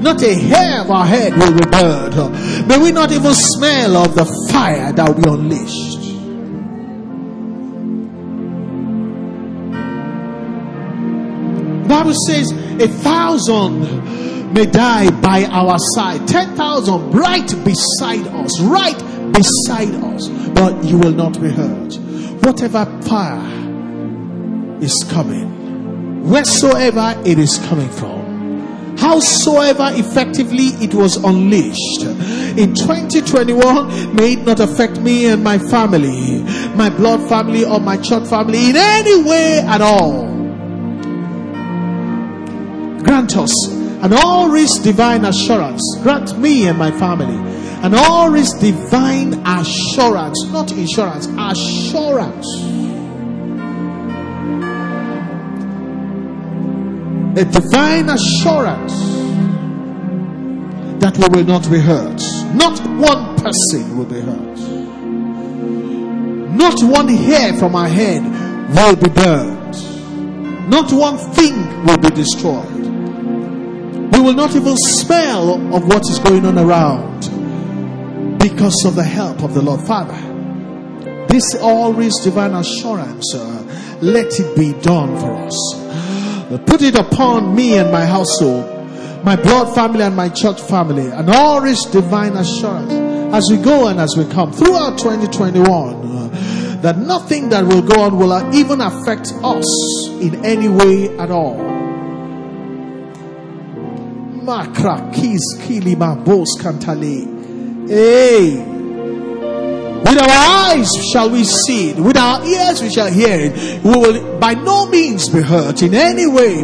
Not a hair of our head will be burned. May we not even smell of the fire that will be unleashed. Bible says a thousand may die by our side, ten thousand right beside us, right beside us, but you will not be hurt. Whatever fire is coming, wheresoever it is coming from, howsoever effectively it was unleashed in 2021, may it not affect me and my family, my blood family, or my church family in any way at all. Grant us an always divine assurance. Grant me and my family and always divine assurance, not insurance, assurance. A divine assurance that we will not be hurt. Not one person will be hurt. Not one hair from our head will be burned. Not one thing will be destroyed. We will not even smell of what is going on around because of the help of the Lord. Father, this always divine assurance, uh, let it be done for us. Put it upon me and my household, my blood family and my church family, and always divine assurance as we go and as we come throughout 2021 uh, that nothing that will go on will even affect us in any way at all. Makra kis kilima bos kantale. Hey. With our eyes shall we see it. With our ears we shall hear it. We will by no means be hurt in any way.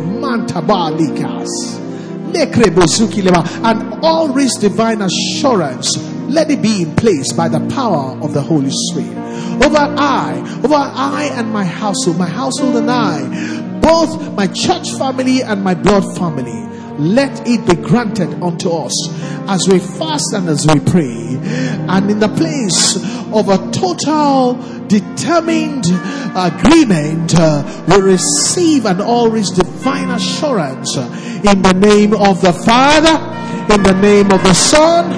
And all this divine assurance, let it be in place by the power of the Holy Spirit. Over I, over I and my household, my household and I, both my church family and my blood family let it be granted unto us as we fast and as we pray. And in the place of a total determined agreement, uh, we receive an always divine assurance in the name of the Father, in the name of the Son,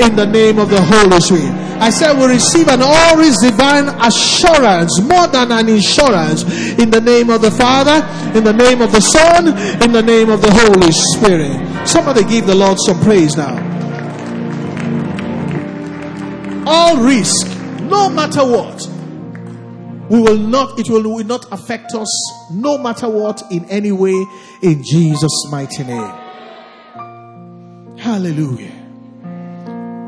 in the name of the Holy Spirit. I said we receive an always divine assurance, more than an insurance, in the name of the Father, in the name of the Son, in the name of the Holy Spirit. Somebody give the Lord some praise now. All risk, no matter what, we will not, it will, will not affect us, no matter what, in any way, in Jesus' mighty name. Hallelujah.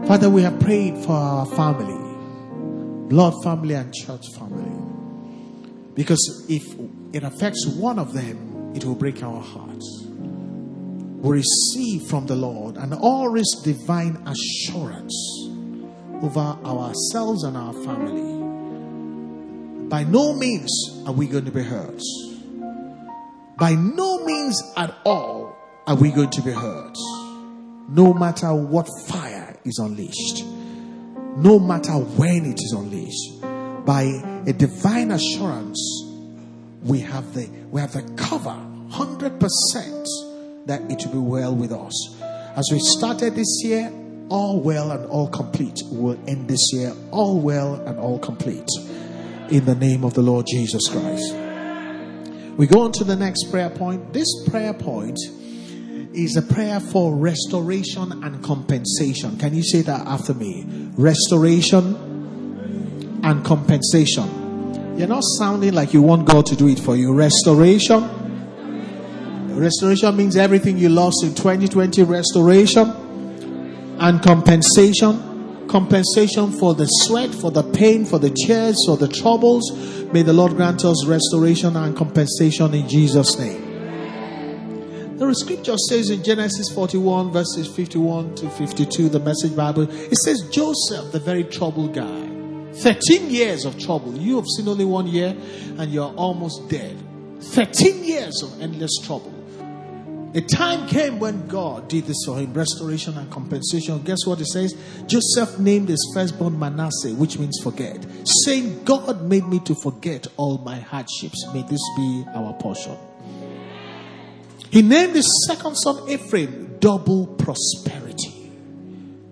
Father, we have prayed for our family, blood family and church family. Because if it affects one of them, it will break our hearts. We receive from the Lord an always divine assurance over ourselves and our family by no means are we going to be hurt. By no means at all are we going to be hurt. No matter what fire is unleashed, no matter when it is unleashed, by a divine assurance, we have the we have the cover 100% that it will be well with us. As we started this year, all well and all complete. will end this year all well and all complete. In the name of the Lord Jesus Christ. We go on to the next prayer point. This prayer point is a prayer for restoration and compensation. Can you say that after me? Restoration and compensation. You're not sounding like you want God to do it for you. Restoration. Restoration means everything you lost in 2020, restoration and compensation. Compensation for the sweat, for the pain, for the tears, for the troubles. May the Lord grant us restoration and compensation in Jesus' name. The scripture says in Genesis 41, verses 51 to 52, the Message Bible, it says, Joseph, the very troubled guy, 13 years of trouble. You have seen only one year and you're almost dead. 13 years of endless trouble. A time came when God did this for him restoration and compensation. Guess what it says? Joseph named his firstborn Manasseh, which means forget, saying, God made me to forget all my hardships. May this be our portion. He named his second son Ephraim, double prosperity.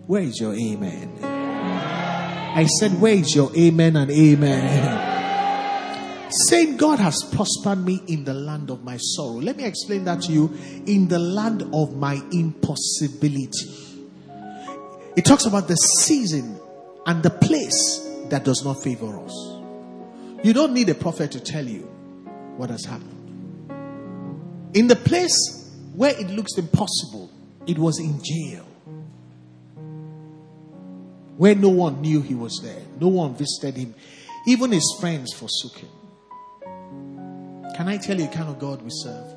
Where is your amen? I said, Where is your amen and amen? Saying, God has prospered me in the land of my sorrow. Let me explain that to you. In the land of my impossibility. It talks about the season and the place that does not favor us. You don't need a prophet to tell you what has happened. In the place where it looks impossible, it was in jail. Where no one knew he was there, no one visited him, even his friends forsook him. Can I tell you the kind of God we serve?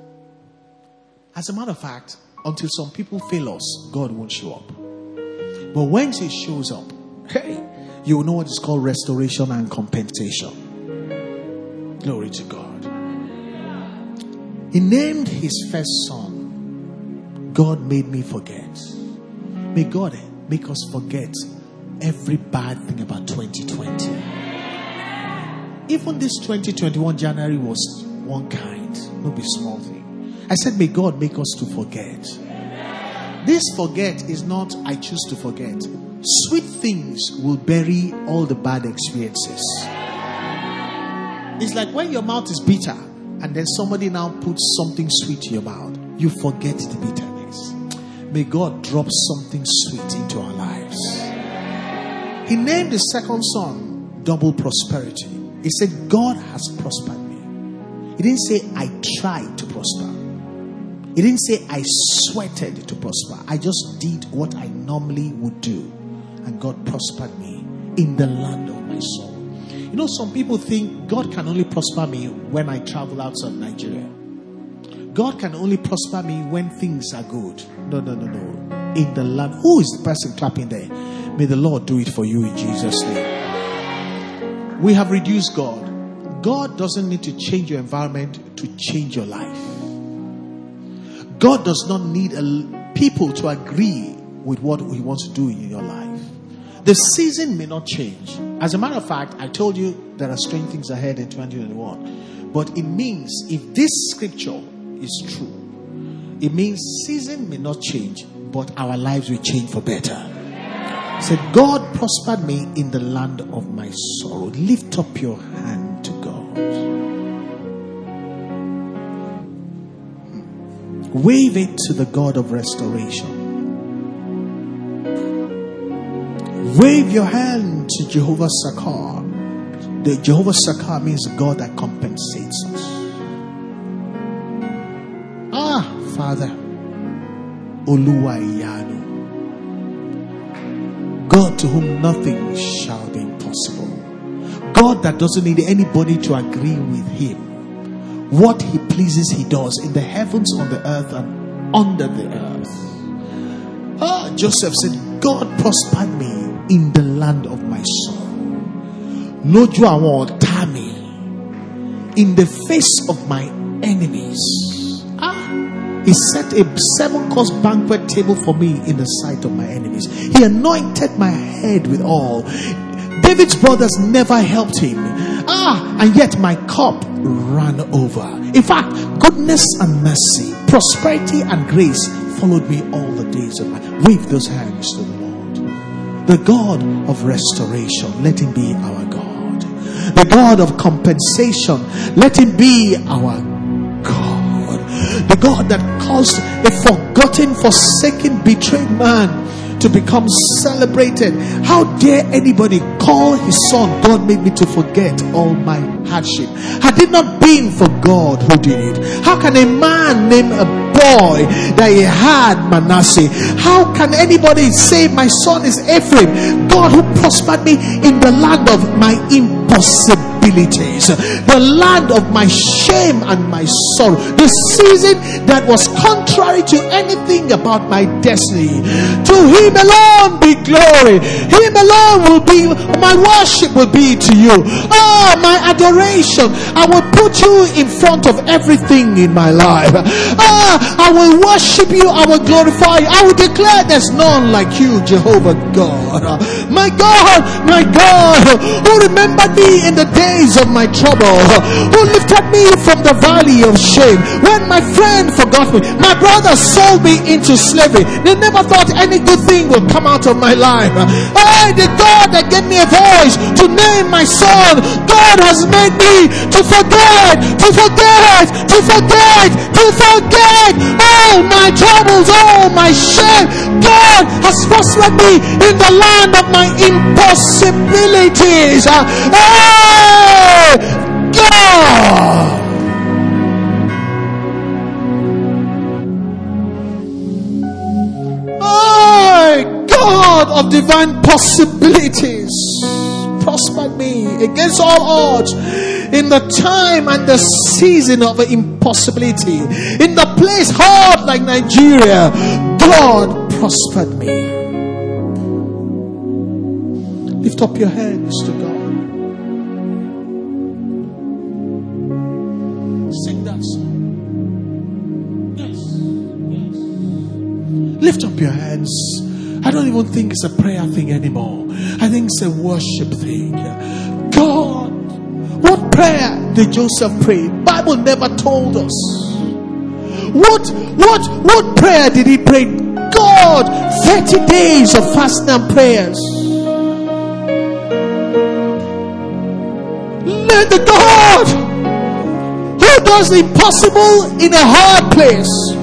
As a matter of fact, until some people fail us, God won't show up. But when He shows up, hey, you will know what is called restoration and compensation. Glory to God. He named his first son, God made me forget. May God make us forget every bad thing about 2020. Even this 2021 January was one kind, no be small thing. I said, May God make us to forget. This forget is not I choose to forget. Sweet things will bury all the bad experiences. It's like when your mouth is bitter and then somebody now puts something sweet in your mouth, you forget the bitterness. May God drop something sweet into our lives. He named his second son double prosperity. He said, God has prospered me. He didn't say, I tried to prosper. He didn't say, I sweated to prosper. I just did what I normally would do. And God prospered me in the land of my soul. You know, some people think God can only prosper me when I travel outside Nigeria. God can only prosper me when things are good. No, no, no, no. In the land. Who is the person clapping there? May the Lord do it for you in Jesus' name. We have reduced God. God doesn't need to change your environment to change your life. God does not need a, people to agree with what He wants to do in your life. The season may not change. As a matter of fact, I told you there are strange things ahead in 2021. But it means if this scripture is true, it means season may not change, but our lives will change for better. Said, God prospered me in the land of my sorrow. Lift up your hand to God. Hmm. Wave it to the God of restoration. Wave your hand to Jehovah Sakar. The Jehovah Sakar means God that compensates us. Ah, Father, Oluwayanu. God to whom nothing shall be impossible. God that doesn't need anybody to agree with him. What he pleases, he does in the heavens, on the earth, and under the earth. Ah, Joseph said, God prospered me in the land of my soul. Lójú àwọn ọ̀tá mi, in the face of my enemies. Ah, he set a seven course banquet table for me in the sight of my enemies. He anointed my head with oil. David's brothers never helped him. Ah, and yet my cup ran over. In fact, goodness and mercy, prosperity and grace followed me all the days of my life. wave those hands to the. The God of restoration, let him be our God. The God of compensation, let him be our God. The God that caused a forgotten, forsaken, betrayed man to become celebrated. How dare anybody call his son, God made me to forget all my hardship. Had it not been for God who did it, how can a man name a boy that he had Manasseh? How can anybody say my son is Ephraim? God who prospered me in the land of my impossibility the land of my shame and my sorrow, the season that was contrary to anything about my destiny. To Him alone be glory. Him alone will be, my worship will be to you. Oh, my adoration. I will put you in front of everything in my life. Ah, I will worship you. I will glorify you. I will declare there's none like you, Jehovah God. My God, my God, who remembered me in the day days of my trouble, who lifted me from the valley of shame. When my friend forgot me, my brother sold me into slavery. They never thought any good thing would come out of my life. I, the God that gave me a voice to name my son, God has made me to forget, to forget, to forget, to forget all my troubles, all my shame. God has fostered me in the land of my impossibilities. Hey! God! Oh, God of divine possibilities, prosper me against all odds in the time and the season of impossibility. In the place hard like Nigeria, God prospered me. Lift up your hands to God. Lift up your hands. I don't even think it's a prayer thing anymore. I think it's a worship thing. God, what prayer did Joseph pray? Bible never told us. What what what prayer did he pray? God, 30 days of fasting and prayers. Let the God who does the impossible in a hard place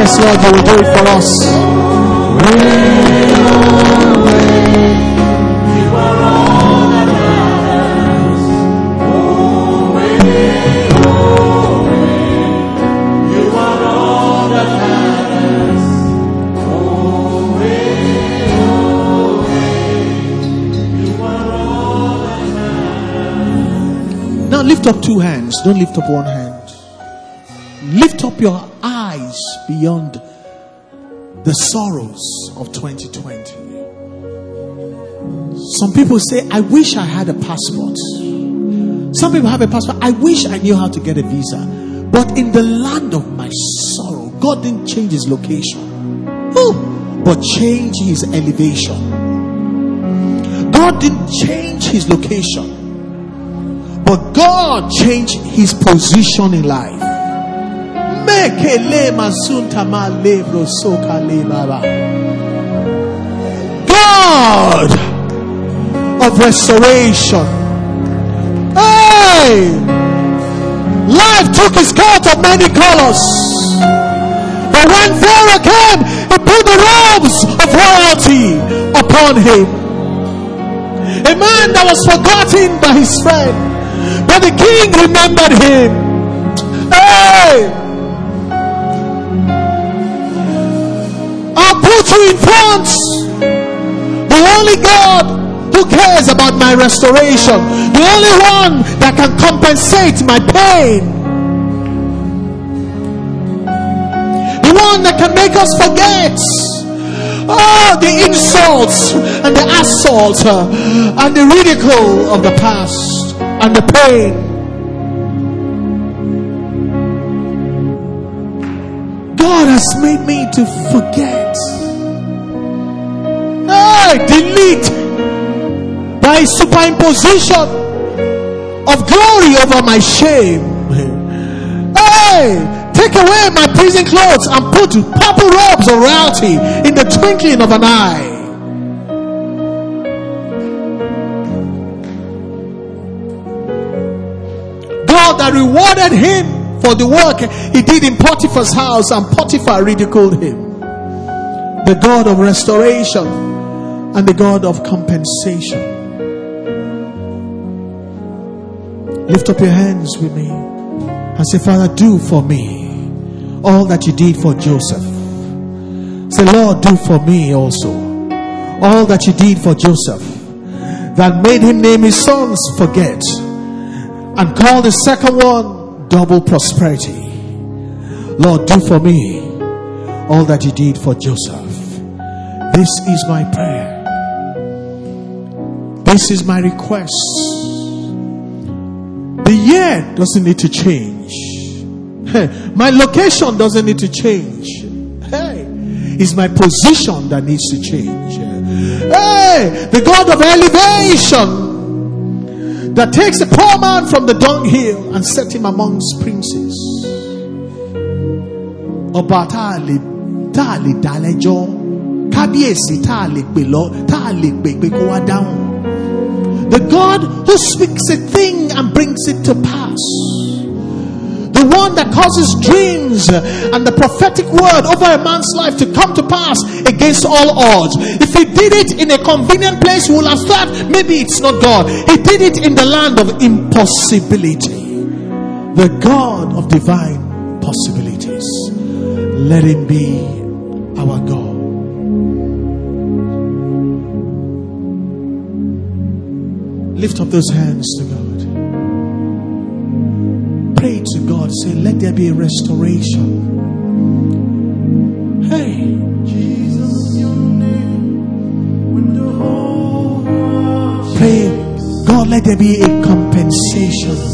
Yes, Lord, you will do it for us. lift up two hands. Don't lift up one hand. Lift up your beyond the sorrows of 2020. Some people say, I wish I had a passport. Some people have a passport. I wish I knew how to get a visa. But in the land of my sorrow, God didn't change his location, Ooh, but change his elevation. God didn't change his location, but God changed his position in life. God of restoration. Hey! Life took his coat of many colors. But when Pharaoh came, he put the robes of royalty upon him. A man that was forgotten by his friend, but the king remembered him. Hey! I'll put you in front the only God who cares about my restoration, the only one that can compensate my pain, the one that can make us forget. Oh, the insults and the assault uh, and the ridicule of the past and the pain. God has made me to forget delete by superimposition of glory over my shame. Hey, take away my prison clothes and put purple robes of royalty in the twinkling of an eye. God that rewarded him for the work he did in Potiphar's house, and Potiphar ridiculed him. The God of restoration and the God of compensation. Lift up your hands with me and say, Father, do for me all that you did for Joseph. Say, Lord, do for me also all that you did for Joseph that made him name his sons forget and call the second one double prosperity. Lord, do for me all that you did for Joseph. This is my prayer this is my request. The year doesn't need to change. My location doesn't need to change. Hey, it's my position that needs to change. Hey, the God of elevation that takes a poor man from the dunghill and set him amongst princes. The God who speaks a thing and brings it to pass. The one that causes dreams and the prophetic word over a man's life to come to pass against all odds. If he did it in a convenient place, we will have thought maybe it's not God. He did it in the land of impossibility. The God of divine possibilities. Let him be our God. Lift up those hands to God. Pray to God. Say, let there be a restoration. Hey. Jesus, your name. When the whole world Pray, God, let there be a compensation. shame,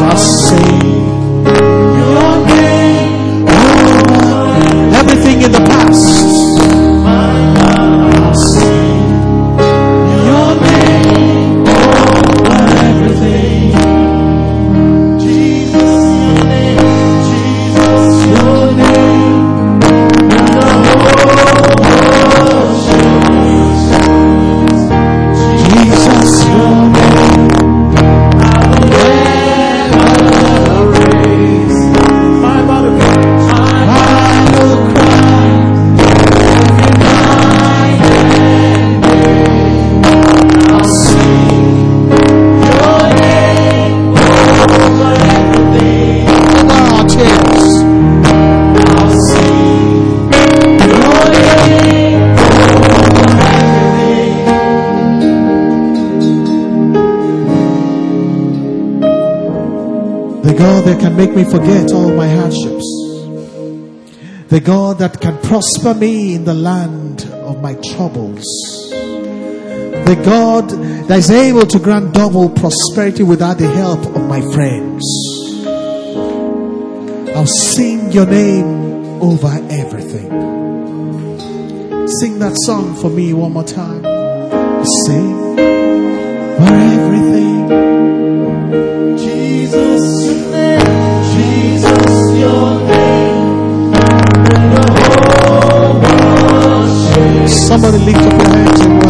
the can make me forget all my hardships. The God that can prosper me in the land of my troubles. The God that is able to grant double prosperity without the help of my friends. I'll sing your name over everything. Sing that song for me one more time. Sing Somebody lift up your hands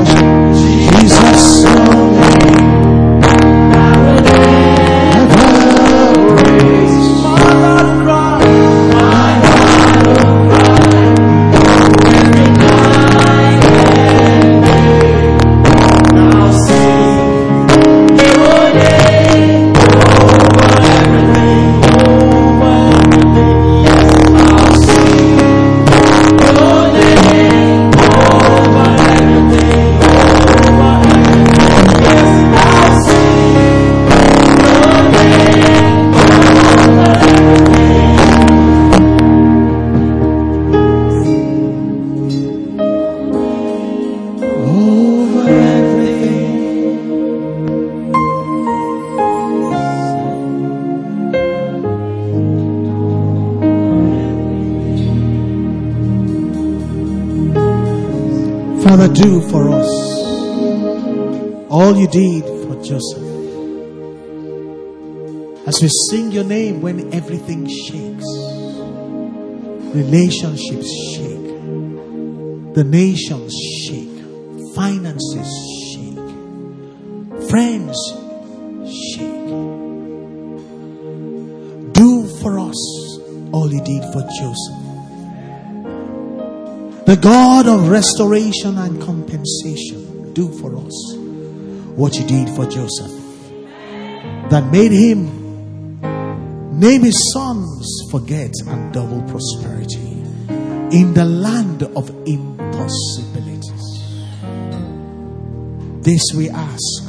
Father, do for us all you did for Joseph. As we sing your name when everything shakes, relationships shake, the nations God of restoration and compensation, do for us what you did for Joseph. That made him name his sons forget and double prosperity in the land of impossibilities. This we ask.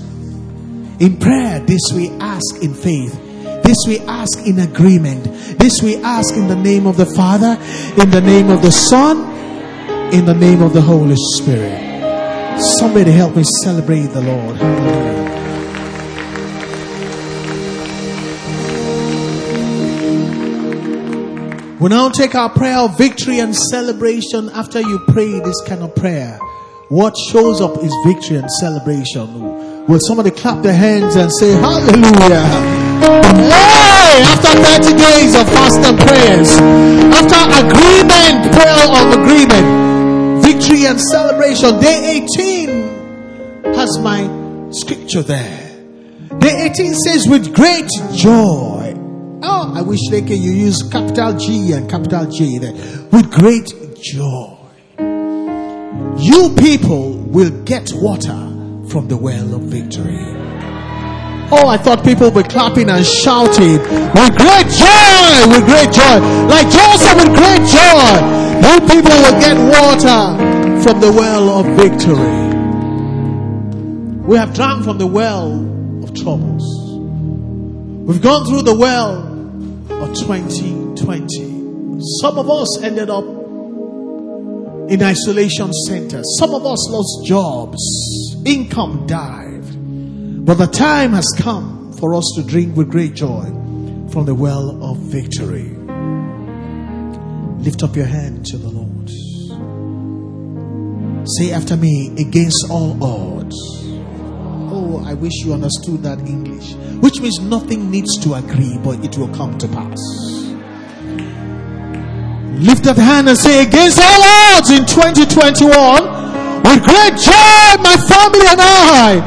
In prayer, this we ask in faith. This we ask in agreement. This we ask in the name of the Father, in the name of the Son, in the name of the Holy Spirit. Somebody help me celebrate the Lord. Hallelujah. We now take our prayer of victory and celebration after you pray this kind of prayer. What shows up is victory and celebration. Will somebody clap their hands and say hallelujah? Hey! After 30 days of fast and prayers, after agreement, prayer of agreement, victory and celebration, day 18 has my scripture there. Day 18 says, with great joy. Oh, I wish they can you use capital G and capital J there. With great joy. You people will get water from the well of victory. Oh, I thought people were clapping and shouting with great joy, with great joy. Like Joseph with great joy. You people will get water from the well of victory. We have drunk from the well of troubles. We've gone through the well of 2020. Some of us ended up in isolation centers. Some of us lost jobs. Income dived. But the time has come for us to drink with great joy from the well of victory. Lift up your hand to the Lord. Say after me, against all odds. Oh, I wish you understood that English. Which means nothing needs to agree, but it will come to pass. Lift up hand and say, against all odds in 2021, with great joy, my family and I,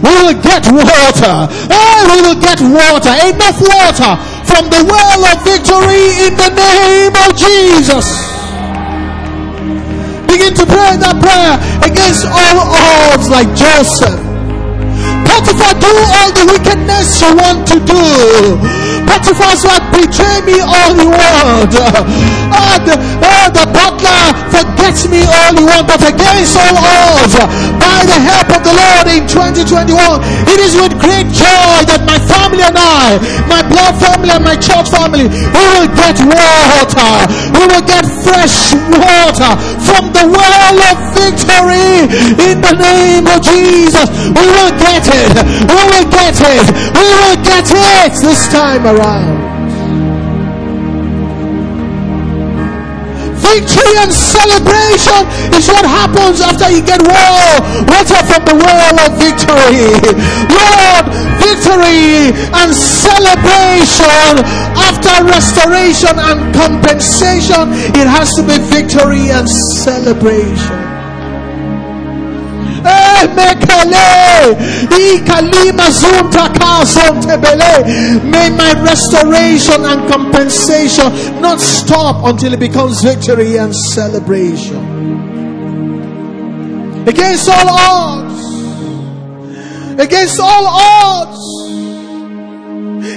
we will get water. Oh, we will get water. Enough water from the well of victory in the name of Jesus. Begin to pray that prayer against all odds like Joseph. Potiphar, do all the wickedness you want to do. Potiphar's like, betray me all you want. Ah, the, ah, the, pot, not forget me all you want, but against all odds, by the help of the Lord in 2021, it is with great joy and I, my blood family and my church family, we will get water. We will get fresh water from the well of victory in the name of Jesus. We will get it. We will get it. We will get it this time around. Victory and celebration is what happens after you get war, water from the well of victory. Lord, victory and celebration after restoration and compensation, it has to be victory and celebration. May my restoration and compensation not stop until it becomes victory and celebration. Against all odds, against all odds,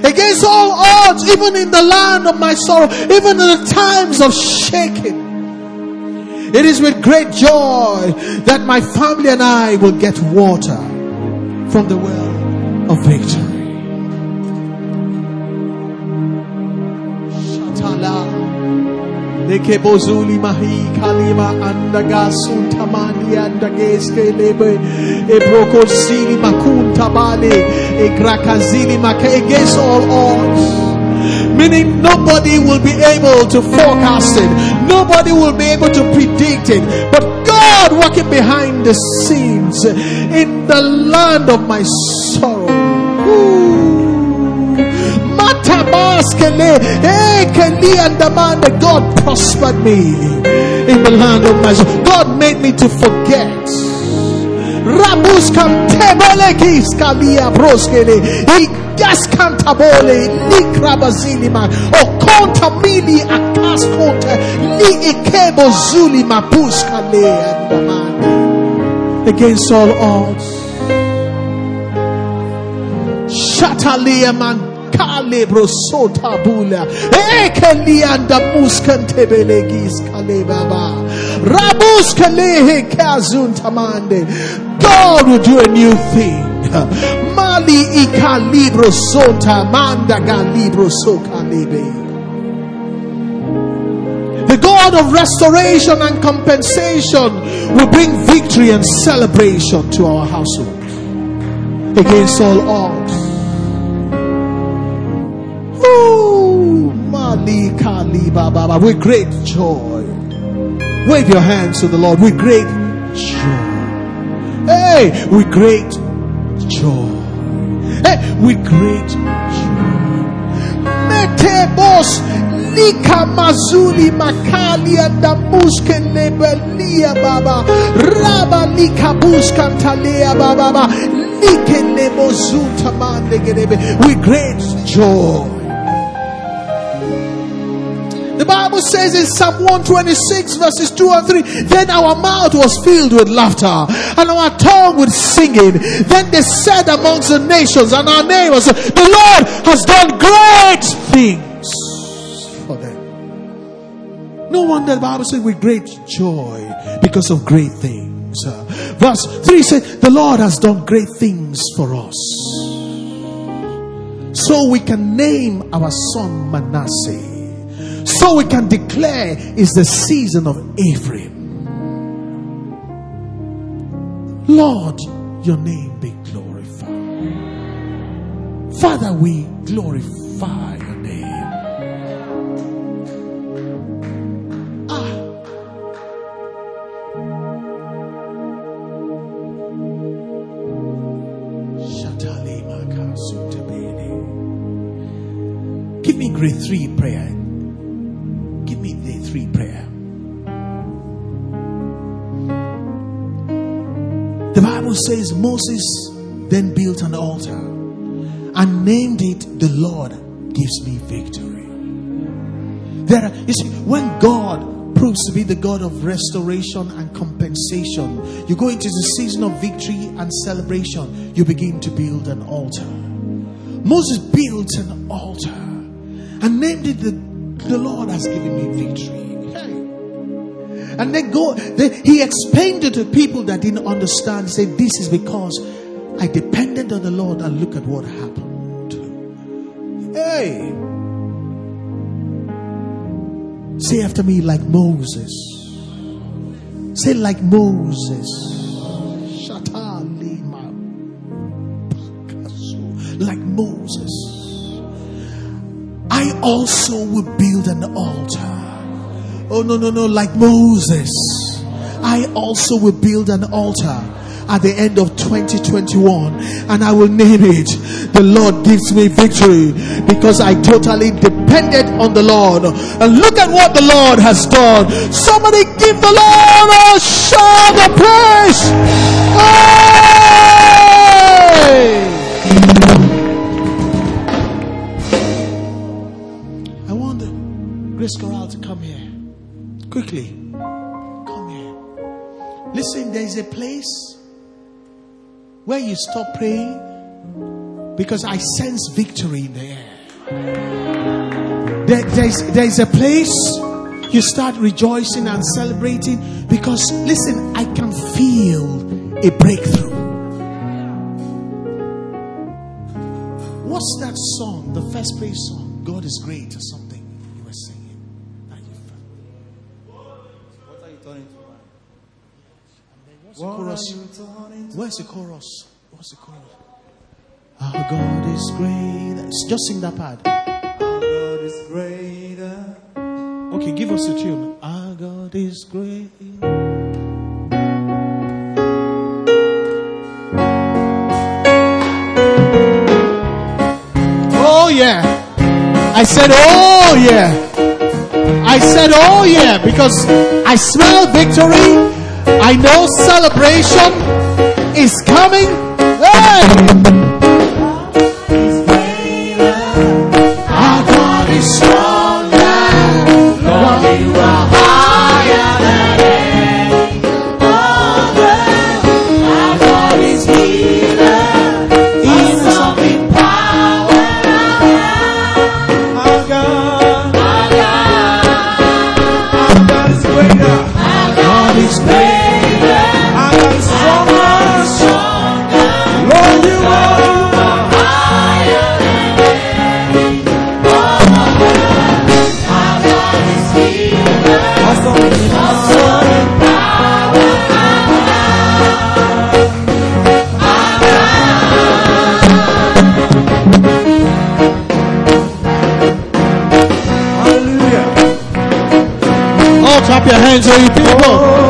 against all odds, even in the land of my sorrow, even in the times of shaking. It is with great joy that my family and I will get water from the well of victory. Shatala. Lekebozuli mahi kalima andaga suntamani andageske lebe ebrokosili makuntabale egrakazili make against all odds meaning nobody will be able to forecast it, nobody will be able to predict it, but God working behind the scenes in the land of my sorrow. Matabaskele, ekeli eh, andamande. God prospered me in the land of my sorrow. God made me to forget. Rabus kantebele kiskalia broskele. Igas kantabole likrabazilima. O konta mili akas konta li ikebo zulima puskale andamande. Against all odds. Shatalia man kalebro sota bula ekelianda muskantebele kale baba rabus kalehe kazun tamande God will do a new thing. Mali ikalibro sota manda galibro sokalebe the God of restoration and compensation will bring victory and celebration to our household against all odds. Ooh, Mali Kali Baba, with great joy. Wave your hands to the Lord with great joy. Hey, with great joy. Hey, with great joy. Metebos Lika Mazuli Makali and Damuske Lebelia Baba Raba Lika Buskan Talea Baba Like Lemozuta Mandegerebe with great joy. Bible says in Psalm 126, verses 2 and 3, then our mouth was filled with laughter and our tongue with singing. Then they said amongst the nations, and our neighbors, the Lord has done great things for them. No wonder the Bible says with great joy because of great things. Verse 3 says, The Lord has done great things for us. So we can name our son Manasseh. So we can declare is the season of Ephraim. Lord, your name be glorified. Father, we glorify your name. Ah. Give me grade three prayer. Says Moses then built an altar and named it the Lord gives me victory. There, are- you see, when God proves to be the God of restoration and compensation, you go into the season of victory and celebration, you begin to build an altar. Moses built an altar and named it the, the Lord has given me victory. And then go, then he explained it to people that didn't understand. He said, This is because I depended on the Lord and look at what happened. Hey. Say after me, like Moses. Say, like Moses. Like Moses. I also will build an altar. Oh, no, no, no, like Moses. I also will build an altar at the end of 2021 and I will name it the Lord gives me victory because I totally depended on the Lord and look at what the Lord has done somebody give the Lord a shout of praise hey! I want Grace Corral to come here quickly come here listen there is a place where you stop praying because I sense victory in the air. There, there's, there's a place you start rejoicing and celebrating because, listen, I can feel a breakthrough. What's that song, the first praise song? God is great or something the chorus? Where's the chorus? What's the chorus? Our God is great. Just sing that part. Our God is greater. Okay, give us a tune. Our God is great. Oh yeah. I said, oh yeah. I said, oh yeah, because I smell victory. I know celebration is coming. Hey! Clap your hands, all you people.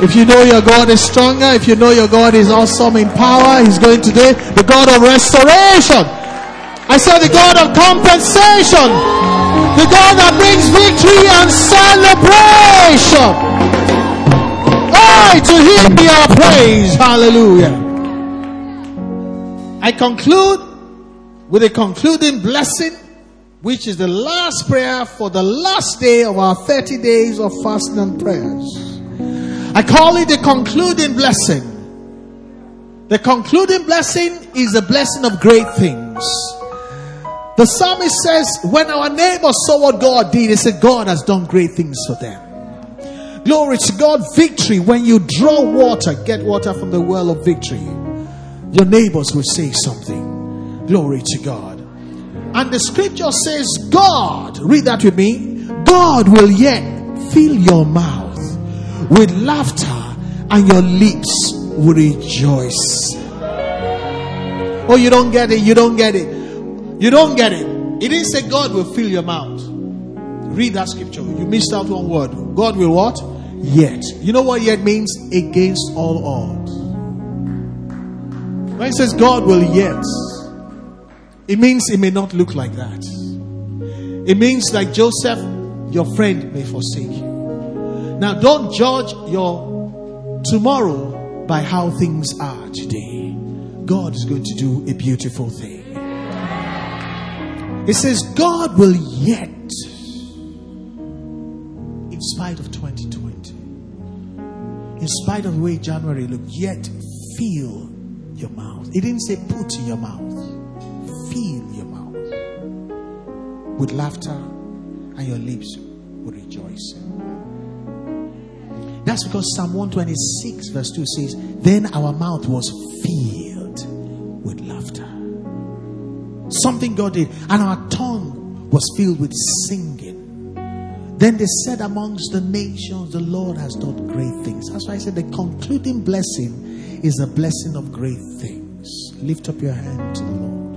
If you know your God is stronger, if you know your God is awesome in power, He's going to do the God of restoration. I said the God of compensation, the God that brings victory and celebration. Hey, to him be our praise. Hallelujah. I conclude with a concluding blessing, which is the last prayer for the last day of our 30 days of fasting and prayers. I call it the concluding blessing. The concluding blessing is a blessing of great things. The psalmist says, When our neighbors saw what God did, they said, God has done great things for them. Glory to God, victory. When you draw water, get water from the well of victory, your neighbors will say something. Glory to God. And the scripture says, God, read that with me, God will yet fill your mouth with laughter and your lips will rejoice. Oh, you don't get it. You don't get it. You don't get it. It didn't say God will fill your mouth. Read that scripture. You missed out one word. God will what? Yet. You know what yet means? Against all odds. When it says God will yet, it means it may not look like that. It means like Joseph, your friend may forsake you. Now, don't judge your tomorrow by how things are today. God is going to do a beautiful thing. It says, God will yet, in spite of 2020, in spite of the way January looked, yet feel your mouth. It didn't say put in your mouth, feel your mouth with laughter, and your lips will rejoice. That's because Psalm 126, verse 2 says, Then our mouth was filled with laughter. Something God did, and our tongue was filled with singing. Then they said amongst the nations, The Lord has done great things. That's why I said the concluding blessing is a blessing of great things. Lift up your hand to the Lord.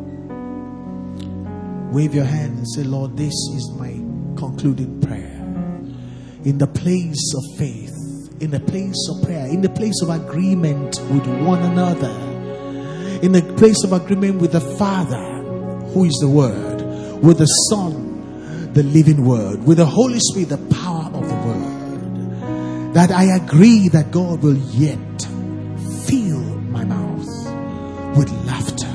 Wave your hand and say, Lord, this is my concluding prayer. In the place of faith, in the place of prayer, in the place of agreement with one another, in the place of agreement with the Father, who is the Word, with the Son, the living Word, with the Holy Spirit, the power of the Word. That I agree that God will yet fill my mouth with laughter,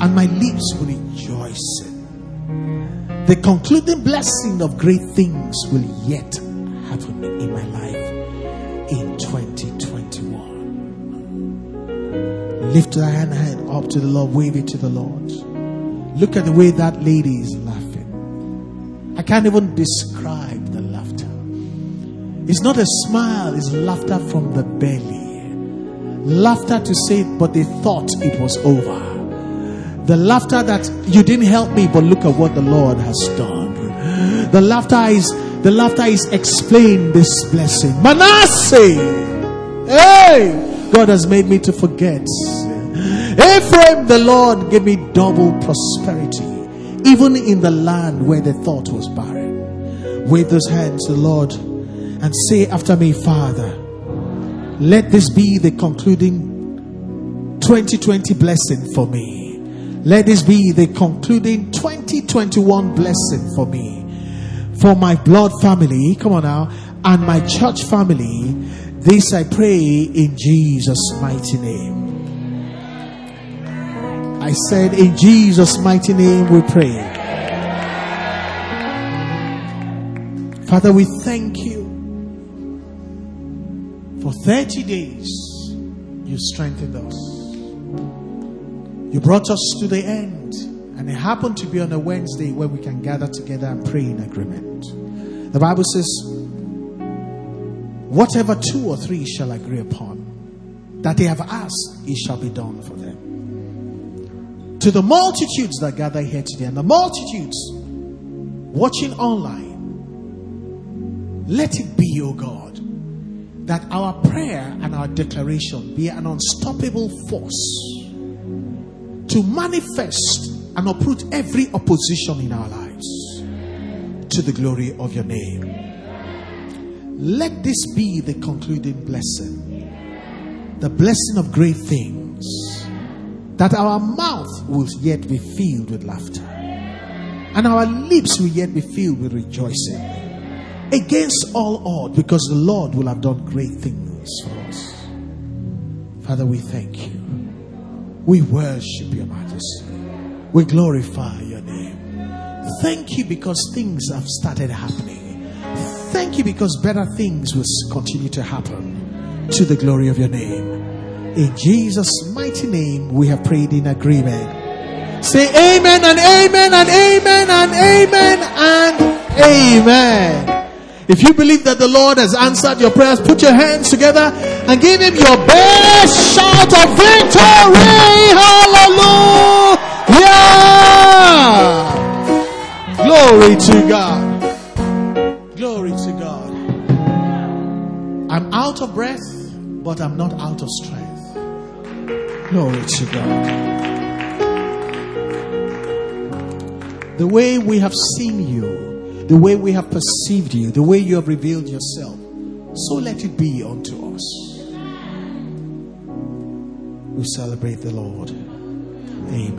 and my lips will rejoice. The concluding blessing of great things will yet in 2021. Lift your hand, hand up to the Lord, wave it to the Lord. Look at the way that lady is laughing. I can't even describe the laughter. It's not a smile, it's laughter from the belly. Laughter to say, but they thought it was over. The laughter that you didn't help me, but look at what the Lord has done. The laughter is the laughter is explain this blessing. Manasseh, hey, God has made me to forget. Ephraim, the Lord gave me double prosperity, even in the land where the thought was barren. Wave those hands the Lord and say after me, Father, let this be the concluding 2020 blessing for me. Let this be the concluding 2021 blessing for me for my blood family, come on now, and my church family. This I pray in Jesus' mighty name. I said, in Jesus' mighty name we pray. Father, we thank you for 30 days. You strengthened us. You brought us to the end. And it happened to be on a Wednesday where we can gather together and pray in agreement. The Bible says, Whatever two or three shall agree upon, that they have asked, it shall be done for them. To the multitudes that gather here today, and the multitudes watching online, let it be, O God, that our prayer and our declaration be an unstoppable force to manifest and uproot every opposition in our lives to the glory of your name. Let this be the concluding blessing, the blessing of great things, that our mouth will yet be filled with laughter, and our lips will yet be filled with rejoicing. Against all odds, because the Lord will have done great things for us. Father, we thank you. We worship your majesty. We glorify your name. Thank you because things have started happening. Thank you because better things will continue to happen to the glory of your name. In Jesus' mighty name, we have prayed in agreement. Say amen and amen and amen and amen and amen. If you believe that the Lord has answered your prayers, put your hands together and give him your best shout of victory. Hallelujah. Glory to God. Glory to God. I'm out of breath, but I'm not out of strength. Glory to God. The way we have seen you, the way we have perceived you, the way you have revealed yourself, so let it be unto us. We celebrate the Lord. Amen.